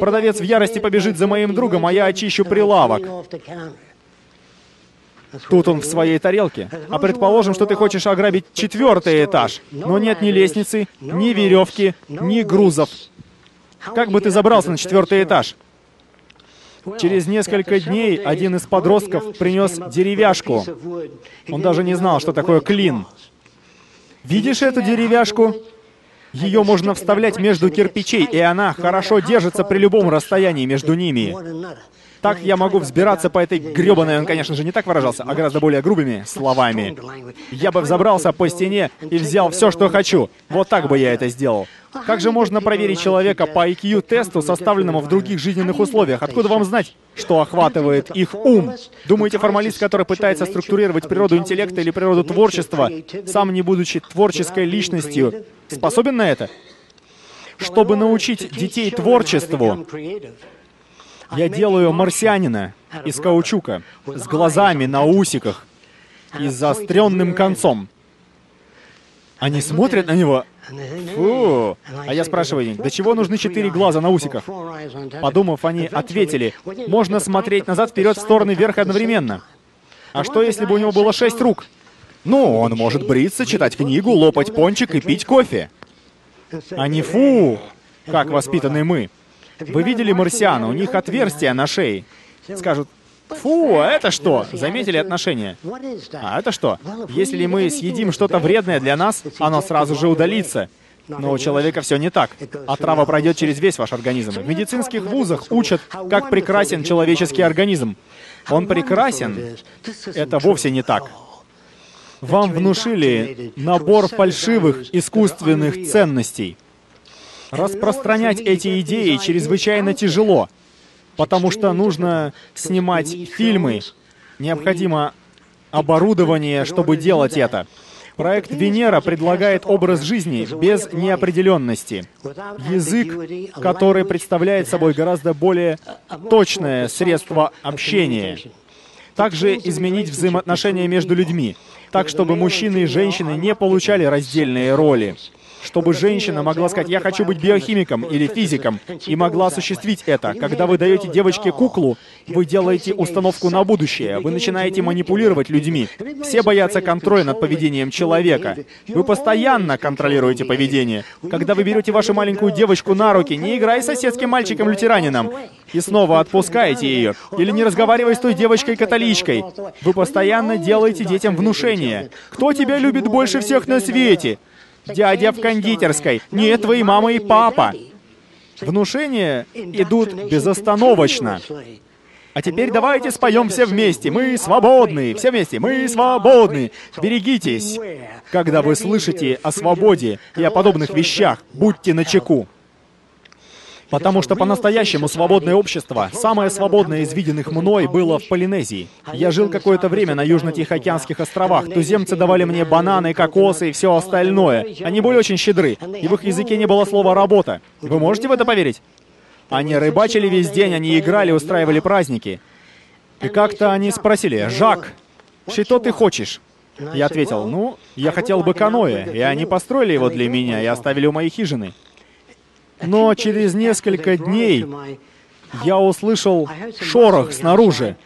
Продавец в ярости побежит за моим другом, а я очищу прилавок. Тут он в своей тарелке. А предположим, что ты хочешь ограбить четвертый этаж, но нет ни лестницы, ни веревки, ни грузов. Как бы ты забрался на четвертый этаж? Через несколько дней один из подростков принес деревяшку. Он даже не знал, что такое клин. Видишь эту деревяшку? Ее можно вставлять между кирпичей, и она хорошо держится при любом расстоянии между ними. Так я могу взбираться по этой гребаной, он, конечно же, не так выражался, а гораздо более грубыми словами. Я бы взобрался по стене и взял все, что хочу. Вот так бы я это сделал. Как же можно проверить человека по IQ-тесту, составленному в других жизненных условиях? Откуда вам знать, что охватывает их ум? Думаете, формалист, который пытается структурировать природу интеллекта или природу творчества, сам не будучи творческой личностью, способен на это? Чтобы научить детей творчеству, я делаю марсианина из каучука, с глазами на усиках и заостренным концом. Они смотрят на него, Фу. А я спрашиваю их, до чего нужны четыре глаза на усиках? Подумав, они ответили, можно смотреть назад, вперед, в стороны, вверх одновременно. А что, если бы у него было шесть рук? Ну, он может бриться, читать книгу, лопать пончик и пить кофе. Они фу, как воспитаны мы. Вы видели марсиан, у них отверстия на шее. Скажут, Фу, а это что? Заметили отношения? А это что? Если мы съедим что-то вредное для нас, оно сразу же удалится. Но у человека все не так. Отрава а пройдет через весь ваш организм. В медицинских вузах учат, как прекрасен человеческий организм. Он прекрасен. Это вовсе не так. Вам внушили набор фальшивых искусственных ценностей. Распространять эти идеи чрезвычайно тяжело потому что нужно снимать фильмы, необходимо оборудование, чтобы делать это. Проект Венера предлагает образ жизни без неопределенности. Язык, который представляет собой гораздо более точное средство общения. Также изменить взаимоотношения между людьми, так чтобы мужчины и женщины не получали раздельные роли чтобы женщина могла сказать, я хочу быть биохимиком или физиком, и могла осуществить это. Когда вы даете девочке куклу, вы делаете установку на будущее, вы начинаете манипулировать людьми. Все боятся контроля над поведением человека. Вы постоянно контролируете поведение. Когда вы берете вашу маленькую девочку на руки, не играй с соседским мальчиком-лютеранином, и снова отпускаете ее. Или не разговаривай с той девочкой-католичкой. Вы постоянно делаете детям внушение. Кто тебя любит больше всех на свете? Дядя в кондитерской, нет, твои мама и папа. Внушения идут безостановочно. А теперь давайте споем все вместе. Мы свободны. Все вместе. Мы свободны. Берегитесь. Когда вы слышите о свободе и о подобных вещах, будьте начеку. Потому что по-настоящему свободное общество, самое свободное из виденных мной, было в Полинезии. Я жил какое-то время на Южно-Тихоокеанских островах. Туземцы давали мне бананы, кокосы и все остальное. Они были очень щедры, и в их языке не было слова «работа». Вы можете в это поверить? Они рыбачили весь день, они играли, устраивали праздники. И как-то они спросили, «Жак, что ты хочешь?» Я ответил, ну, я хотел бы каноэ, и они построили его для меня и оставили у моей хижины. Но через несколько дней я услышал шорох снаружи.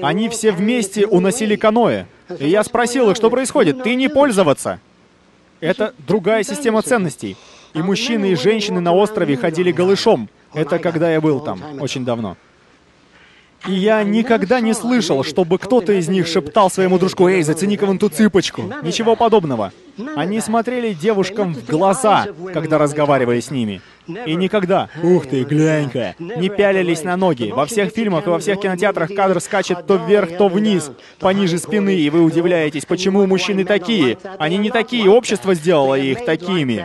Они все вместе уносили каноэ. И я спросил их, что происходит. Ты не пользоваться. Это другая система ценностей. И мужчины и женщины на острове ходили голышом. Это когда я был там, очень давно. И я никогда не слышал, чтобы кто-то из них шептал своему дружку, «Эй, зацени-ка вон ту цыпочку». Ничего подобного. Они смотрели девушкам в глаза, когда разговаривали с ними. И никогда, ух ты, глянь-ка, не пялились на ноги. Во всех фильмах и во всех кинотеатрах кадр скачет то вверх, то вниз, пониже спины, и вы удивляетесь, почему мужчины такие. Они не такие, общество сделало их такими.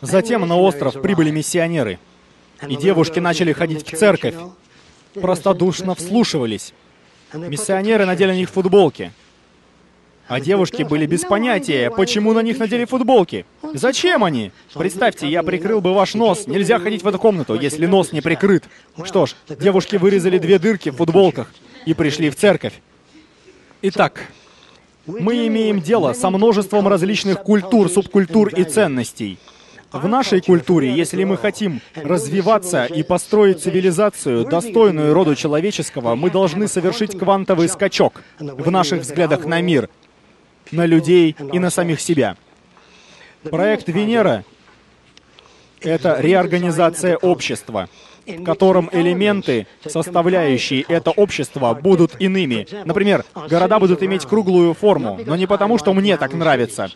Затем на остров прибыли миссионеры. И девушки начали ходить в церковь. Простодушно вслушивались. Миссионеры надели на них футболки. А девушки были без понятия, почему на них надели футболки. Зачем они? Представьте, я прикрыл бы ваш нос. Нельзя ходить в эту комнату, если нос не прикрыт. Что ж, девушки вырезали две дырки в футболках и пришли в церковь. Итак, мы имеем дело со множеством различных культур, субкультур и ценностей. В нашей культуре, если мы хотим развиваться и построить цивилизацию, достойную роду человеческого, мы должны совершить квантовый скачок в наших взглядах на мир, на людей и на самих себя. Проект Венера — это реорганизация общества — в котором элементы, составляющие это общество, будут иными. Например, города будут иметь круглую форму, но не потому, что мне так нравится.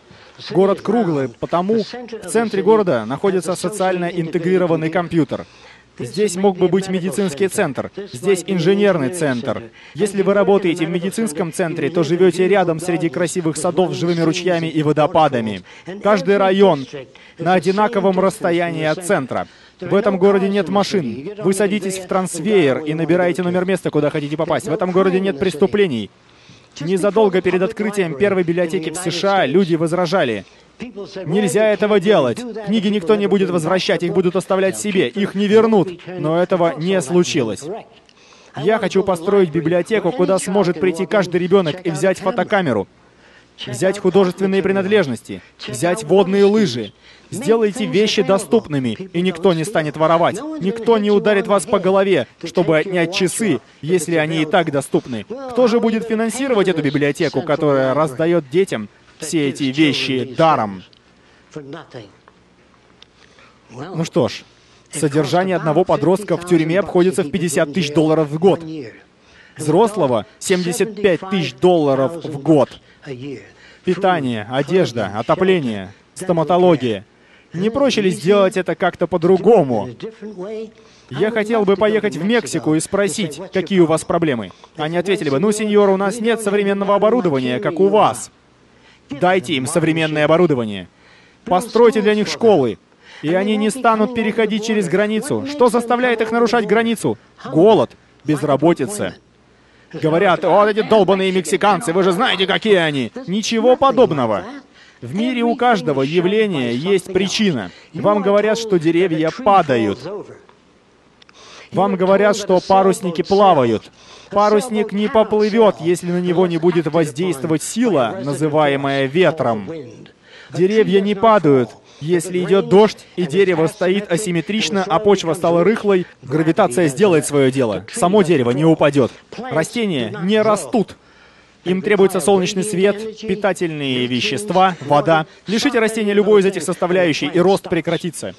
Город круглый, потому в центре города находится социально интегрированный компьютер. Здесь мог бы быть медицинский центр, здесь инженерный центр. Если вы работаете в медицинском центре, то живете рядом среди красивых садов с живыми ручьями и водопадами. Каждый район на одинаковом расстоянии от центра. В этом городе нет машин. Вы садитесь в трансвеер и набираете номер места, куда хотите попасть. В этом городе нет преступлений. Незадолго перед открытием первой библиотеки в США люди возражали. Нельзя этого делать. Книги никто не будет возвращать, их будут оставлять себе, их не вернут. Но этого не случилось. Я хочу построить библиотеку, куда сможет прийти каждый ребенок и взять фотокамеру, взять художественные принадлежности, взять водные лыжи, Сделайте вещи доступными, и никто не станет воровать. Никто не ударит вас по голове, чтобы отнять часы, если они и так доступны. Кто же будет финансировать эту библиотеку, которая раздает детям все эти вещи даром? Ну что ж, содержание одного подростка в тюрьме обходится в 50 тысяч долларов в год. Взрослого — 75 тысяч долларов в год. Питание, одежда, отопление, стоматология — не проще ли сделать это как-то по-другому? Я хотел бы поехать в Мексику и спросить, какие у вас проблемы. Они ответили бы, ну, сеньор, у нас нет современного оборудования, как у вас. Дайте им современное оборудование. Постройте для них школы. И они не станут переходить через границу. Что заставляет их нарушать границу? Голод, безработица. Говорят, вот эти долбанные мексиканцы, вы же знаете, какие они. Ничего подобного. В мире у каждого явления есть причина. Вам говорят, что деревья падают. Вам говорят, что парусники плавают. Парусник не поплывет, если на него не будет воздействовать сила, называемая ветром. Деревья не падают. Если идет дождь, и дерево стоит асимметрично, а почва стала рыхлой, гравитация сделает свое дело. Само дерево не упадет. Растения не растут. Им требуется солнечный свет, питательные вещества, вода. Лишите растения любой из этих составляющих, и рост прекратится.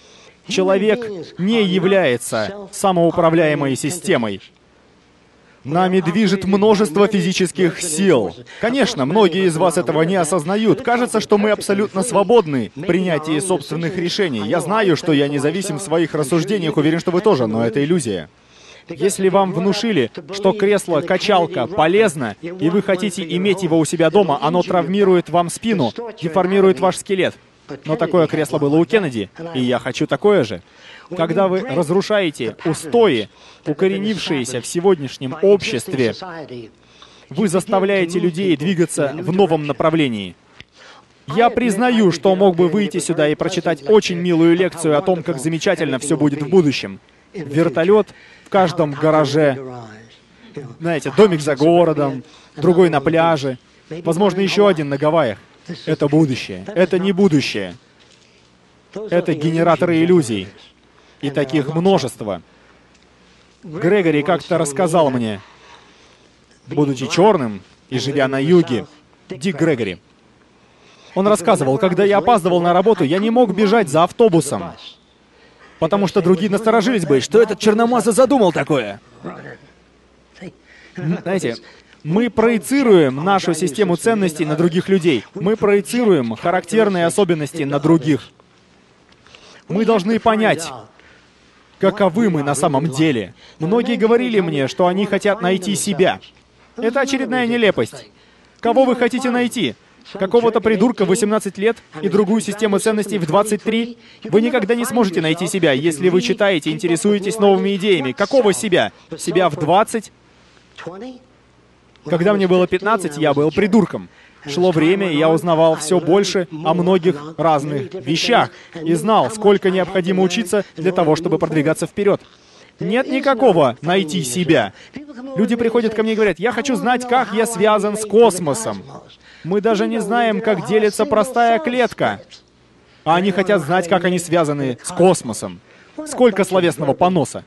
Человек не является самоуправляемой системой. Нами движет множество физических сил. Конечно, многие из вас этого не осознают. Кажется, что мы абсолютно свободны в принятии собственных решений. Я знаю, что я независим в своих рассуждениях, уверен, что вы тоже, но это иллюзия. Если вам внушили, что кресло-качалка полезно, и вы хотите иметь его у себя дома, оно травмирует вам спину, деформирует ваш скелет. Но такое кресло было у Кеннеди, и я хочу такое же. Когда вы разрушаете устои, укоренившиеся в сегодняшнем обществе, вы заставляете людей двигаться в новом направлении. Я признаю, что мог бы выйти сюда и прочитать очень милую лекцию о том, как замечательно все будет в будущем. Вертолет в каждом гараже. Знаете, домик за городом, другой на пляже, возможно, еще один на Гавайях. Это будущее. Это не будущее. Это генераторы иллюзий. И таких множество. Грегори как-то рассказал мне, будучи черным и живя на юге, Дик Грегори. Он рассказывал, когда я опаздывал на работу, я не мог бежать за автобусом, потому что другие насторожились бы, что этот черномаза задумал такое. Знаете, мы проецируем нашу систему ценностей на других людей. Мы проецируем характерные особенности на других. Мы должны понять, каковы мы на самом деле. Многие говорили мне, что они хотят найти себя. Это очередная нелепость. Кого вы хотите найти? Какого-то придурка в 18 лет и другую систему ценностей в 23? Вы никогда не сможете найти себя, если вы читаете, интересуетесь новыми идеями. Какого себя? Себя в 20? Когда мне было 15, я был придурком. Шло время, и я узнавал все больше о многих разных вещах и знал, сколько необходимо учиться для того, чтобы продвигаться вперед. Нет никакого найти себя. Люди приходят ко мне и говорят, я хочу знать, как я связан с космосом. Мы даже не знаем, как делится простая клетка. А они хотят знать, как они связаны с космосом. Сколько словесного поноса.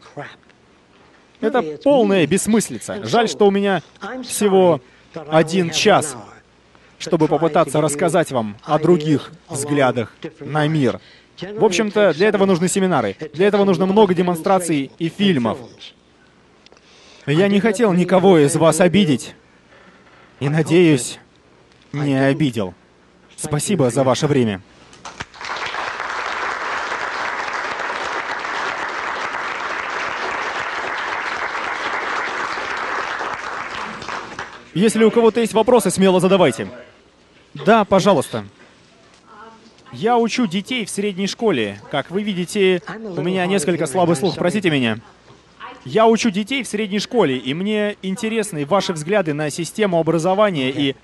Это полная бессмыслица. Жаль, что у меня всего один час чтобы попытаться рассказать вам о других взглядах на мир. В общем-то, для этого нужны семинары. Для этого нужно много демонстраций и фильмов. Я не хотел никого из вас обидеть. И, надеюсь, не обидел. Спасибо за ваше время. Если у кого-то есть вопросы, смело задавайте. Да, пожалуйста. Я учу детей в средней школе. Как вы видите, у меня несколько слабый слух, простите меня. Я учу детей в средней школе, и мне интересны ваши взгляды на систему образования и...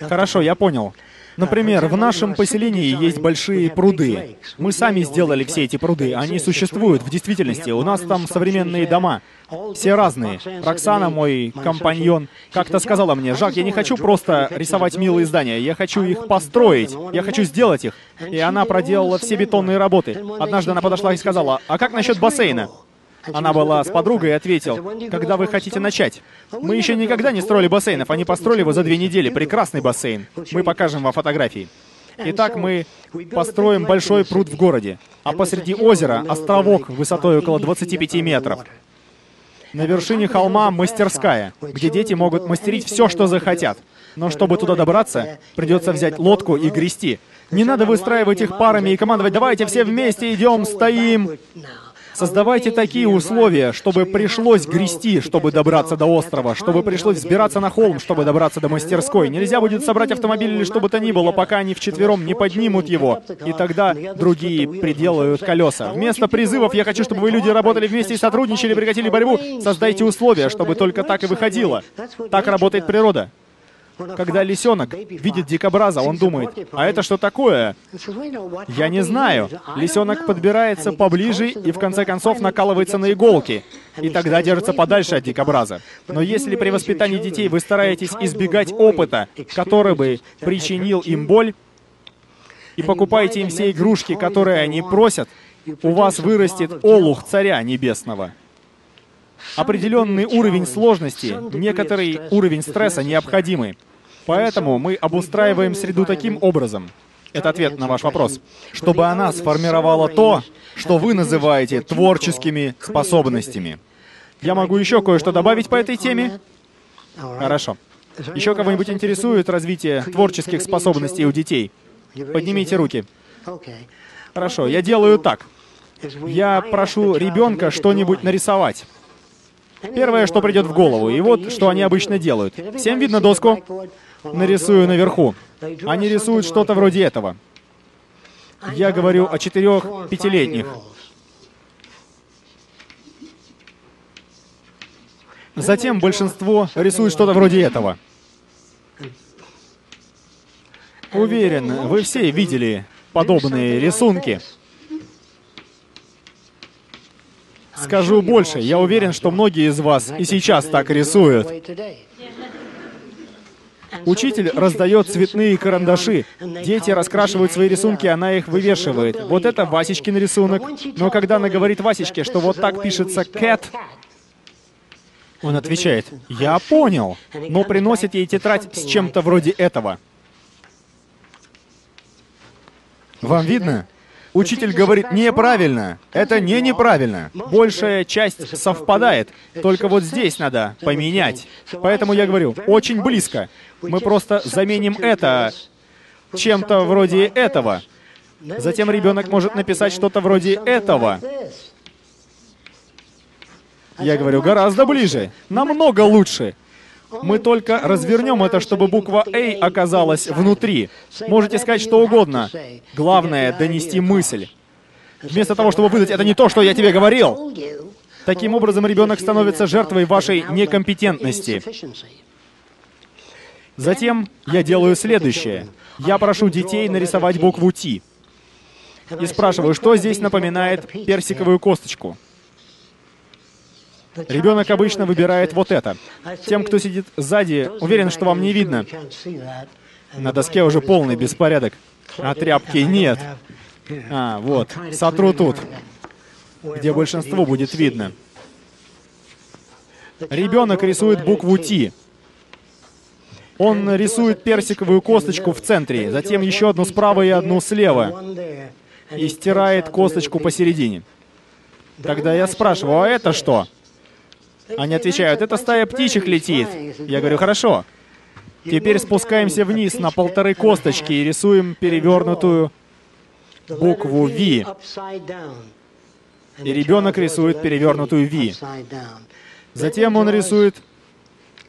Хорошо, я понял. Например, в нашем поселении есть большие пруды. Мы сами сделали все эти пруды. Они существуют в действительности. У нас там современные дома. Все разные. Роксана, мой компаньон, как-то сказала мне, «Жак, я не хочу просто рисовать милые здания, я хочу их построить, я хочу сделать их». И она проделала все бетонные работы. Однажды она подошла и сказала, «А как насчет бассейна?» Она была с подругой и ответил, «Когда вы хотите начать?» Мы еще никогда не строили бассейнов, они построили его за две недели. Прекрасный бассейн. Мы покажем вам фотографии. Итак, мы построим большой пруд в городе, а посреди озера островок высотой около 25 метров. На вершине холма мастерская, где дети могут мастерить все, что захотят. Но чтобы туда добраться, придется взять лодку и грести. Не надо выстраивать их парами и командовать «давайте все вместе идем, стоим». Создавайте такие условия, чтобы пришлось грести, чтобы добраться до острова, чтобы пришлось взбираться на холм, чтобы добраться до мастерской. Нельзя будет собрать автомобиль или что бы то ни было, пока они вчетвером не поднимут его. И тогда другие приделают колеса. Вместо призывов я хочу, чтобы вы люди работали вместе и сотрудничали, прекратили борьбу. Создайте условия, чтобы только так и выходило. Так работает природа. Когда лисенок видит дикобраза, он думает, а это что такое? Я не знаю. Лисенок подбирается поближе и в конце концов накалывается на иголки. И тогда держится подальше от дикобраза. Но если при воспитании детей вы стараетесь избегать опыта, который бы причинил им боль, и покупаете им все игрушки, которые они просят, у вас вырастет олух царя небесного. Определенный уровень сложности, некоторый уровень стресса необходимы. Поэтому мы обустраиваем среду таким образом, это ответ на ваш вопрос, чтобы она сформировала то, что вы называете творческими способностями. Я могу еще кое-что добавить по этой теме? Хорошо. Еще кого-нибудь интересует развитие творческих способностей у детей? Поднимите руки. Хорошо, я делаю так. Я прошу ребенка что-нибудь нарисовать. Первое, что придет в голову. И вот, что они обычно делают. Всем видно доску? Нарисую наверху. Они рисуют что-то вроде этого. Я говорю о четырех-пятилетних. Затем большинство рисует что-то вроде этого. Уверен, вы все видели подобные рисунки. Скажу больше, я уверен, что многие из вас и сейчас так рисуют. Учитель раздает цветные карандаши. Дети раскрашивают свои рисунки, она их вывешивает. Вот это Васечкин рисунок. Но когда она говорит Васечке, что вот так пишется «cat», он отвечает, «Я понял», но приносит ей тетрадь с чем-то вроде этого. Вам видно? Учитель говорит неправильно. Это не неправильно. Большая часть совпадает. Только вот здесь надо поменять. Поэтому я говорю, очень близко. Мы просто заменим это чем-то вроде этого. Затем ребенок может написать что-то вроде этого. Я говорю, гораздо ближе, намного лучше. Мы только развернем это, чтобы буква A оказалась внутри. Можете сказать что угодно. Главное — донести мысль. Вместо того, чтобы выдать «это не то, что я тебе говорил», таким образом ребенок становится жертвой вашей некомпетентности. Затем я делаю следующее. Я прошу детей нарисовать букву Т. И спрашиваю, что здесь напоминает персиковую косточку. Ребенок обычно выбирает вот это. Тем, кто сидит сзади, уверен, что вам не видно. На доске уже полный беспорядок. А тряпки нет. А, вот. Сотру тут, где большинство будет видно. Ребенок рисует букву Т. Он рисует персиковую косточку в центре, затем еще одну справа и одну слева, и стирает косточку посередине. Тогда я спрашиваю, а это что? Они отвечают, это стая птичек летит. Я говорю, хорошо. Теперь спускаемся вниз на полторы косточки и рисуем перевернутую букву V. И ребенок рисует перевернутую V. Затем он рисует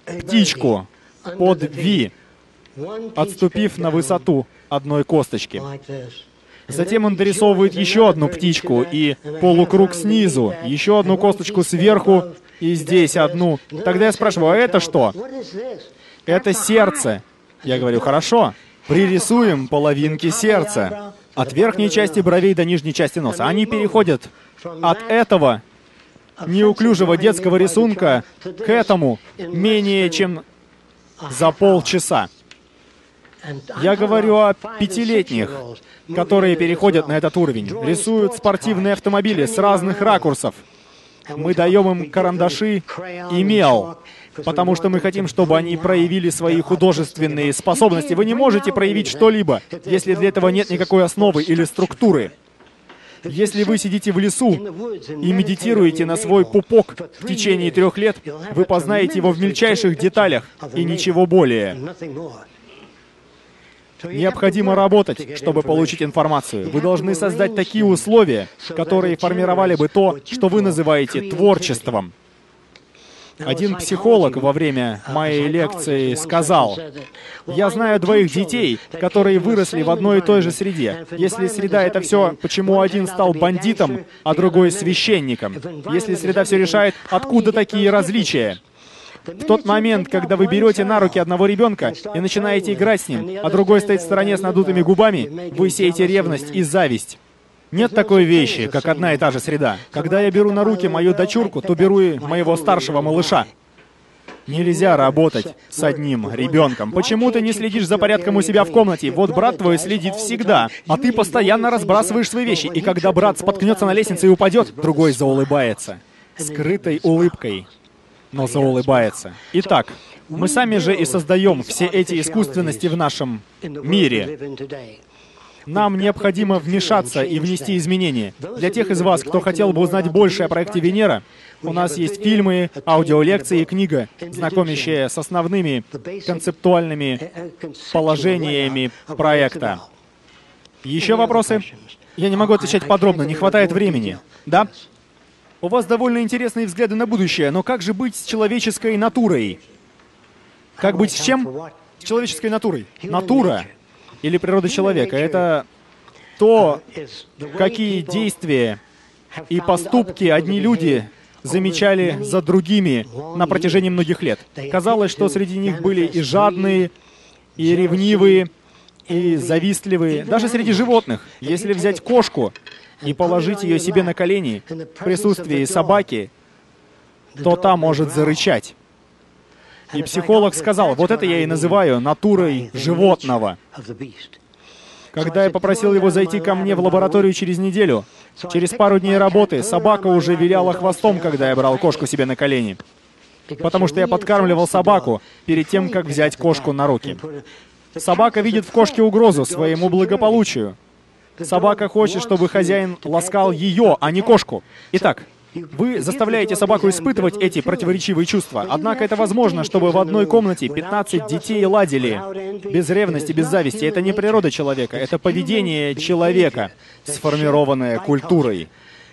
птичку под V, отступив на высоту одной косточки. Затем он дорисовывает еще одну птичку и полукруг снизу, еще одну косточку сверху и здесь одну. Тогда я спрашиваю, а это что? Это сердце. Я говорю, хорошо, пририсуем половинки сердца. От верхней части бровей до нижней части носа. Они переходят от этого неуклюжего детского рисунка к этому менее чем за полчаса. Я говорю о пятилетних, которые переходят на этот уровень, рисуют спортивные автомобили с разных ракурсов. Мы даем им карандаши и мел, потому что мы хотим, чтобы они проявили свои художественные способности. Вы не можете проявить что-либо, если для этого нет никакой основы или структуры. Если вы сидите в лесу и медитируете на свой пупок в течение трех лет, вы познаете его в мельчайших деталях и ничего более. Необходимо работать, чтобы получить информацию. Вы должны создать такие условия, которые формировали бы то, что вы называете творчеством. Один психолог во время моей лекции сказал, «Я знаю двоих детей, которые выросли в одной и той же среде. Если среда — это все, почему один стал бандитом, а другой священником? Если среда все решает, откуда такие различия?» В тот момент, когда вы берете на руки одного ребенка и начинаете играть с ним, а другой стоит в стороне с надутыми губами, вы сеете ревность и зависть. Нет такой вещи, как одна и та же среда. Когда я беру на руки мою дочурку, то беру и моего старшего малыша. Нельзя работать с одним ребенком. Почему ты не следишь за порядком у себя в комнате? Вот брат твой следит всегда, а ты постоянно разбрасываешь свои вещи. И когда брат споткнется на лестнице и упадет, другой заулыбается. Скрытой улыбкой но заулыбается. Итак, мы сами же и создаем все эти искусственности в нашем мире. Нам необходимо вмешаться и внести изменения. Для тех из вас, кто хотел бы узнать больше о проекте Венера, у нас есть фильмы, аудиолекции и книга, знакомящая с основными концептуальными положениями проекта. Еще вопросы? Я не могу отвечать подробно, не хватает времени. Да? У вас довольно интересные взгляды на будущее, но как же быть с человеческой натурой? Как быть с чем? С человеческой натурой. Натура или природа человека — это то, какие действия и поступки одни люди замечали за другими на протяжении многих лет. Казалось, что среди них были и жадные, и ревнивые, и завистливые, даже среди животных. Если взять кошку, и положить ее себе на колени в присутствии собаки, то та может зарычать. И психолог сказал, вот это я и называю натурой животного. Когда я попросил его зайти ко мне в лабораторию через неделю, через пару дней работы собака уже виляла хвостом, когда я брал кошку себе на колени. Потому что я подкармливал собаку перед тем, как взять кошку на руки. Собака видит в кошке угрозу своему благополучию. Собака хочет, чтобы хозяин ласкал ее, а не кошку. Итак, вы заставляете собаку испытывать эти противоречивые чувства. Однако это возможно, чтобы в одной комнате 15 детей ладили. Без ревности, без зависти. Это не природа человека, это поведение человека, сформированное культурой.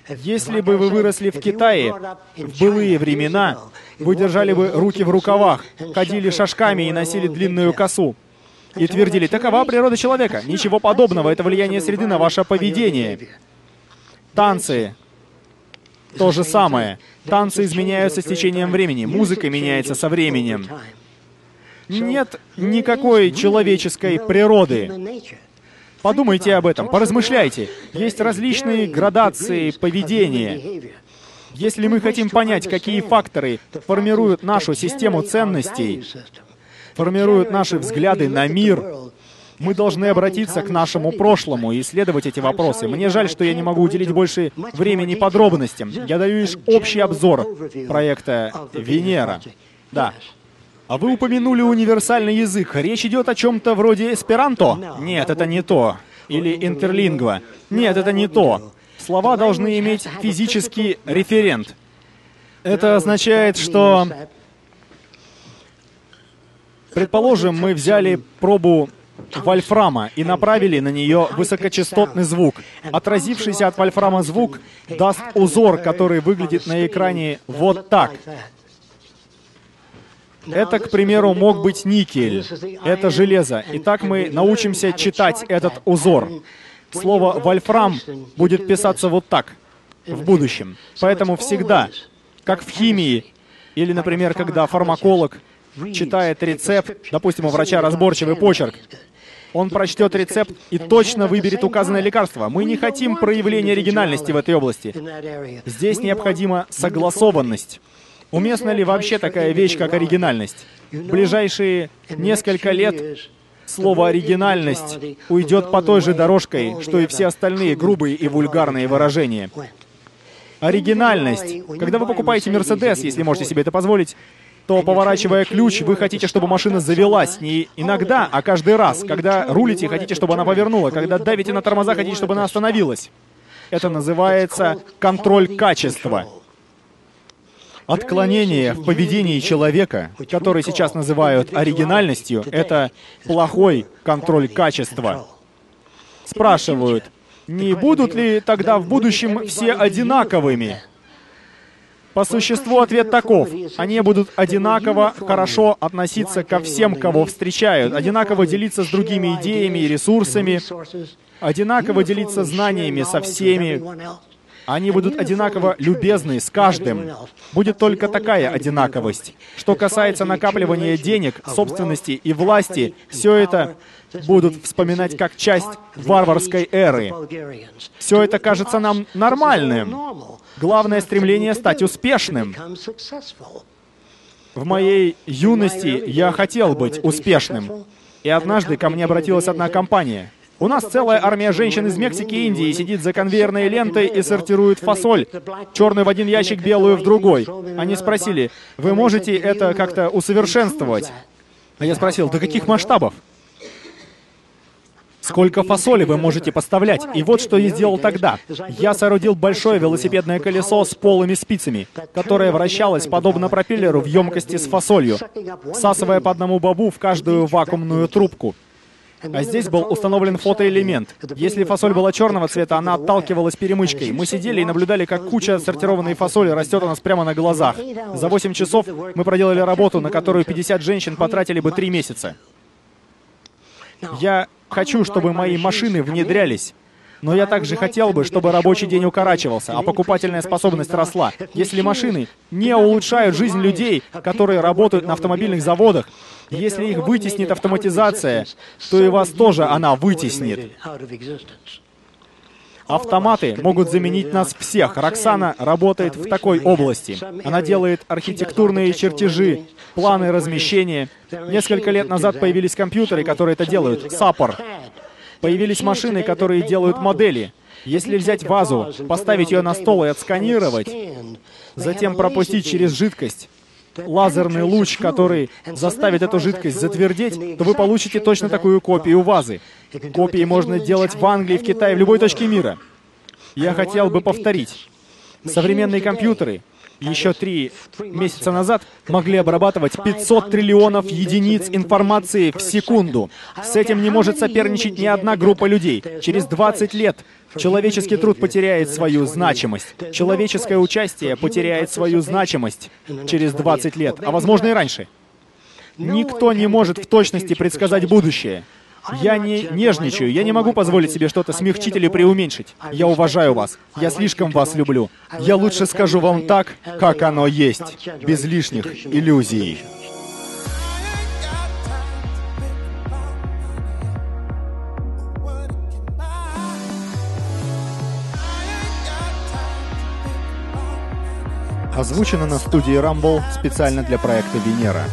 Если бы вы выросли в Китае в былые времена, вы держали бы руки в рукавах, ходили шажками и носили длинную косу. И твердили, такова природа человека. Ничего подобного, это влияние среды на ваше поведение. Танцы, то же самое. Танцы изменяются с течением времени, музыка меняется со временем. Нет никакой человеческой природы. Подумайте об этом, поразмышляйте. Есть различные градации поведения. Если мы хотим понять, какие факторы формируют нашу систему ценностей, формируют наши взгляды на мир, мы должны обратиться к нашему прошлому и исследовать эти вопросы. Мне жаль, что я не могу уделить больше времени подробностям. Я даю лишь общий обзор проекта «Венера». Да. А вы упомянули универсальный язык. Речь идет о чем-то вроде эсперанто? Нет, это не то. Или интерлингва? Нет, это не то. Слова должны иметь физический референт. Это означает, что... Предположим, мы взяли пробу вольфрама и направили на нее высокочастотный звук. Отразившийся от вольфрама звук даст узор, который выглядит на экране вот так. Это, к примеру, мог быть никель. Это железо. Итак, мы научимся читать этот узор. Слово «вольфрам» будет писаться вот так в будущем. Поэтому всегда, как в химии, или, например, когда фармаколог читает рецепт, допустим, у врача разборчивый почерк, он прочтет рецепт и точно выберет указанное лекарство. Мы не хотим проявления оригинальности в этой области. Здесь необходима согласованность. Уместна ли вообще такая вещь, как оригинальность? В ближайшие несколько лет слово «оригинальность» уйдет по той же дорожкой, что и все остальные грубые и вульгарные выражения. Оригинальность. Когда вы покупаете Мерседес, если можете себе это позволить, то, поворачивая ключ, вы хотите, чтобы машина завелась не иногда, а каждый раз. Когда рулите, хотите, чтобы она повернула. Когда давите на тормоза, хотите, чтобы она остановилась. Это называется контроль качества. Отклонение в поведении человека, который сейчас называют оригинальностью, это плохой контроль качества. Спрашивают, не будут ли тогда в будущем все одинаковыми? По существу ответ таков. Они будут одинаково хорошо относиться ко всем, кого встречают, одинаково делиться с другими идеями и ресурсами, одинаково делиться знаниями со всеми, они будут одинаково любезны с каждым. Будет только такая одинаковость. Что касается накапливания денег, собственности и власти, все это будут вспоминать как часть варварской эры. Все это кажется нам нормальным. Главное стремление стать успешным. В моей юности я хотел быть успешным. И однажды ко мне обратилась одна компания — у нас целая армия женщин из Мексики и Индии сидит за конвейерной лентой и сортирует фасоль. Черную в один ящик, белую в другой. Они спросили, вы можете это как-то усовершенствовать? А я спросил, до каких масштабов? Сколько фасоли вы можете поставлять? И вот что я сделал тогда. Я соорудил большое велосипедное колесо с полыми спицами, которое вращалось подобно пропеллеру в емкости с фасолью, всасывая по одному бобу в каждую вакуумную трубку. А здесь был установлен фотоэлемент. Если фасоль была черного цвета, она отталкивалась перемычкой. Мы сидели и наблюдали, как куча сортированной фасоли растет у нас прямо на глазах. За 8 часов мы проделали работу, на которую 50 женщин потратили бы 3 месяца. Я хочу, чтобы мои машины внедрялись. Но я также хотел бы, чтобы рабочий день укорачивался, а покупательная способность росла. Если машины не улучшают жизнь людей, которые работают на автомобильных заводах, если их вытеснит автоматизация, то и вас тоже она вытеснит. Автоматы могут заменить нас всех. Роксана работает в такой области. Она делает архитектурные чертежи, планы размещения. Несколько лет назад появились компьютеры, которые это делают. Саппор. Появились машины, которые делают модели. Если взять вазу, поставить ее на стол и отсканировать, затем пропустить через жидкость, лазерный луч, который заставит эту жидкость затвердеть, то вы получите точно такую копию вазы. Копии можно делать в Англии, в Китае, в любой точке мира. Я хотел бы повторить. Современные компьютеры еще три месяца назад могли обрабатывать 500 триллионов единиц информации в секунду. С этим не может соперничать ни одна группа людей. Через 20 лет человеческий труд потеряет свою значимость. Человеческое участие потеряет свою значимость через 20 лет, а возможно и раньше. Никто не может в точности предсказать будущее. Я не нежничаю, я не могу позволить себе что-то смягчить или преуменьшить. Я уважаю вас, я слишком вас люблю. Я лучше скажу вам так, как оно есть, без лишних иллюзий. Озвучено на студии Rumble специально для проекта Венера.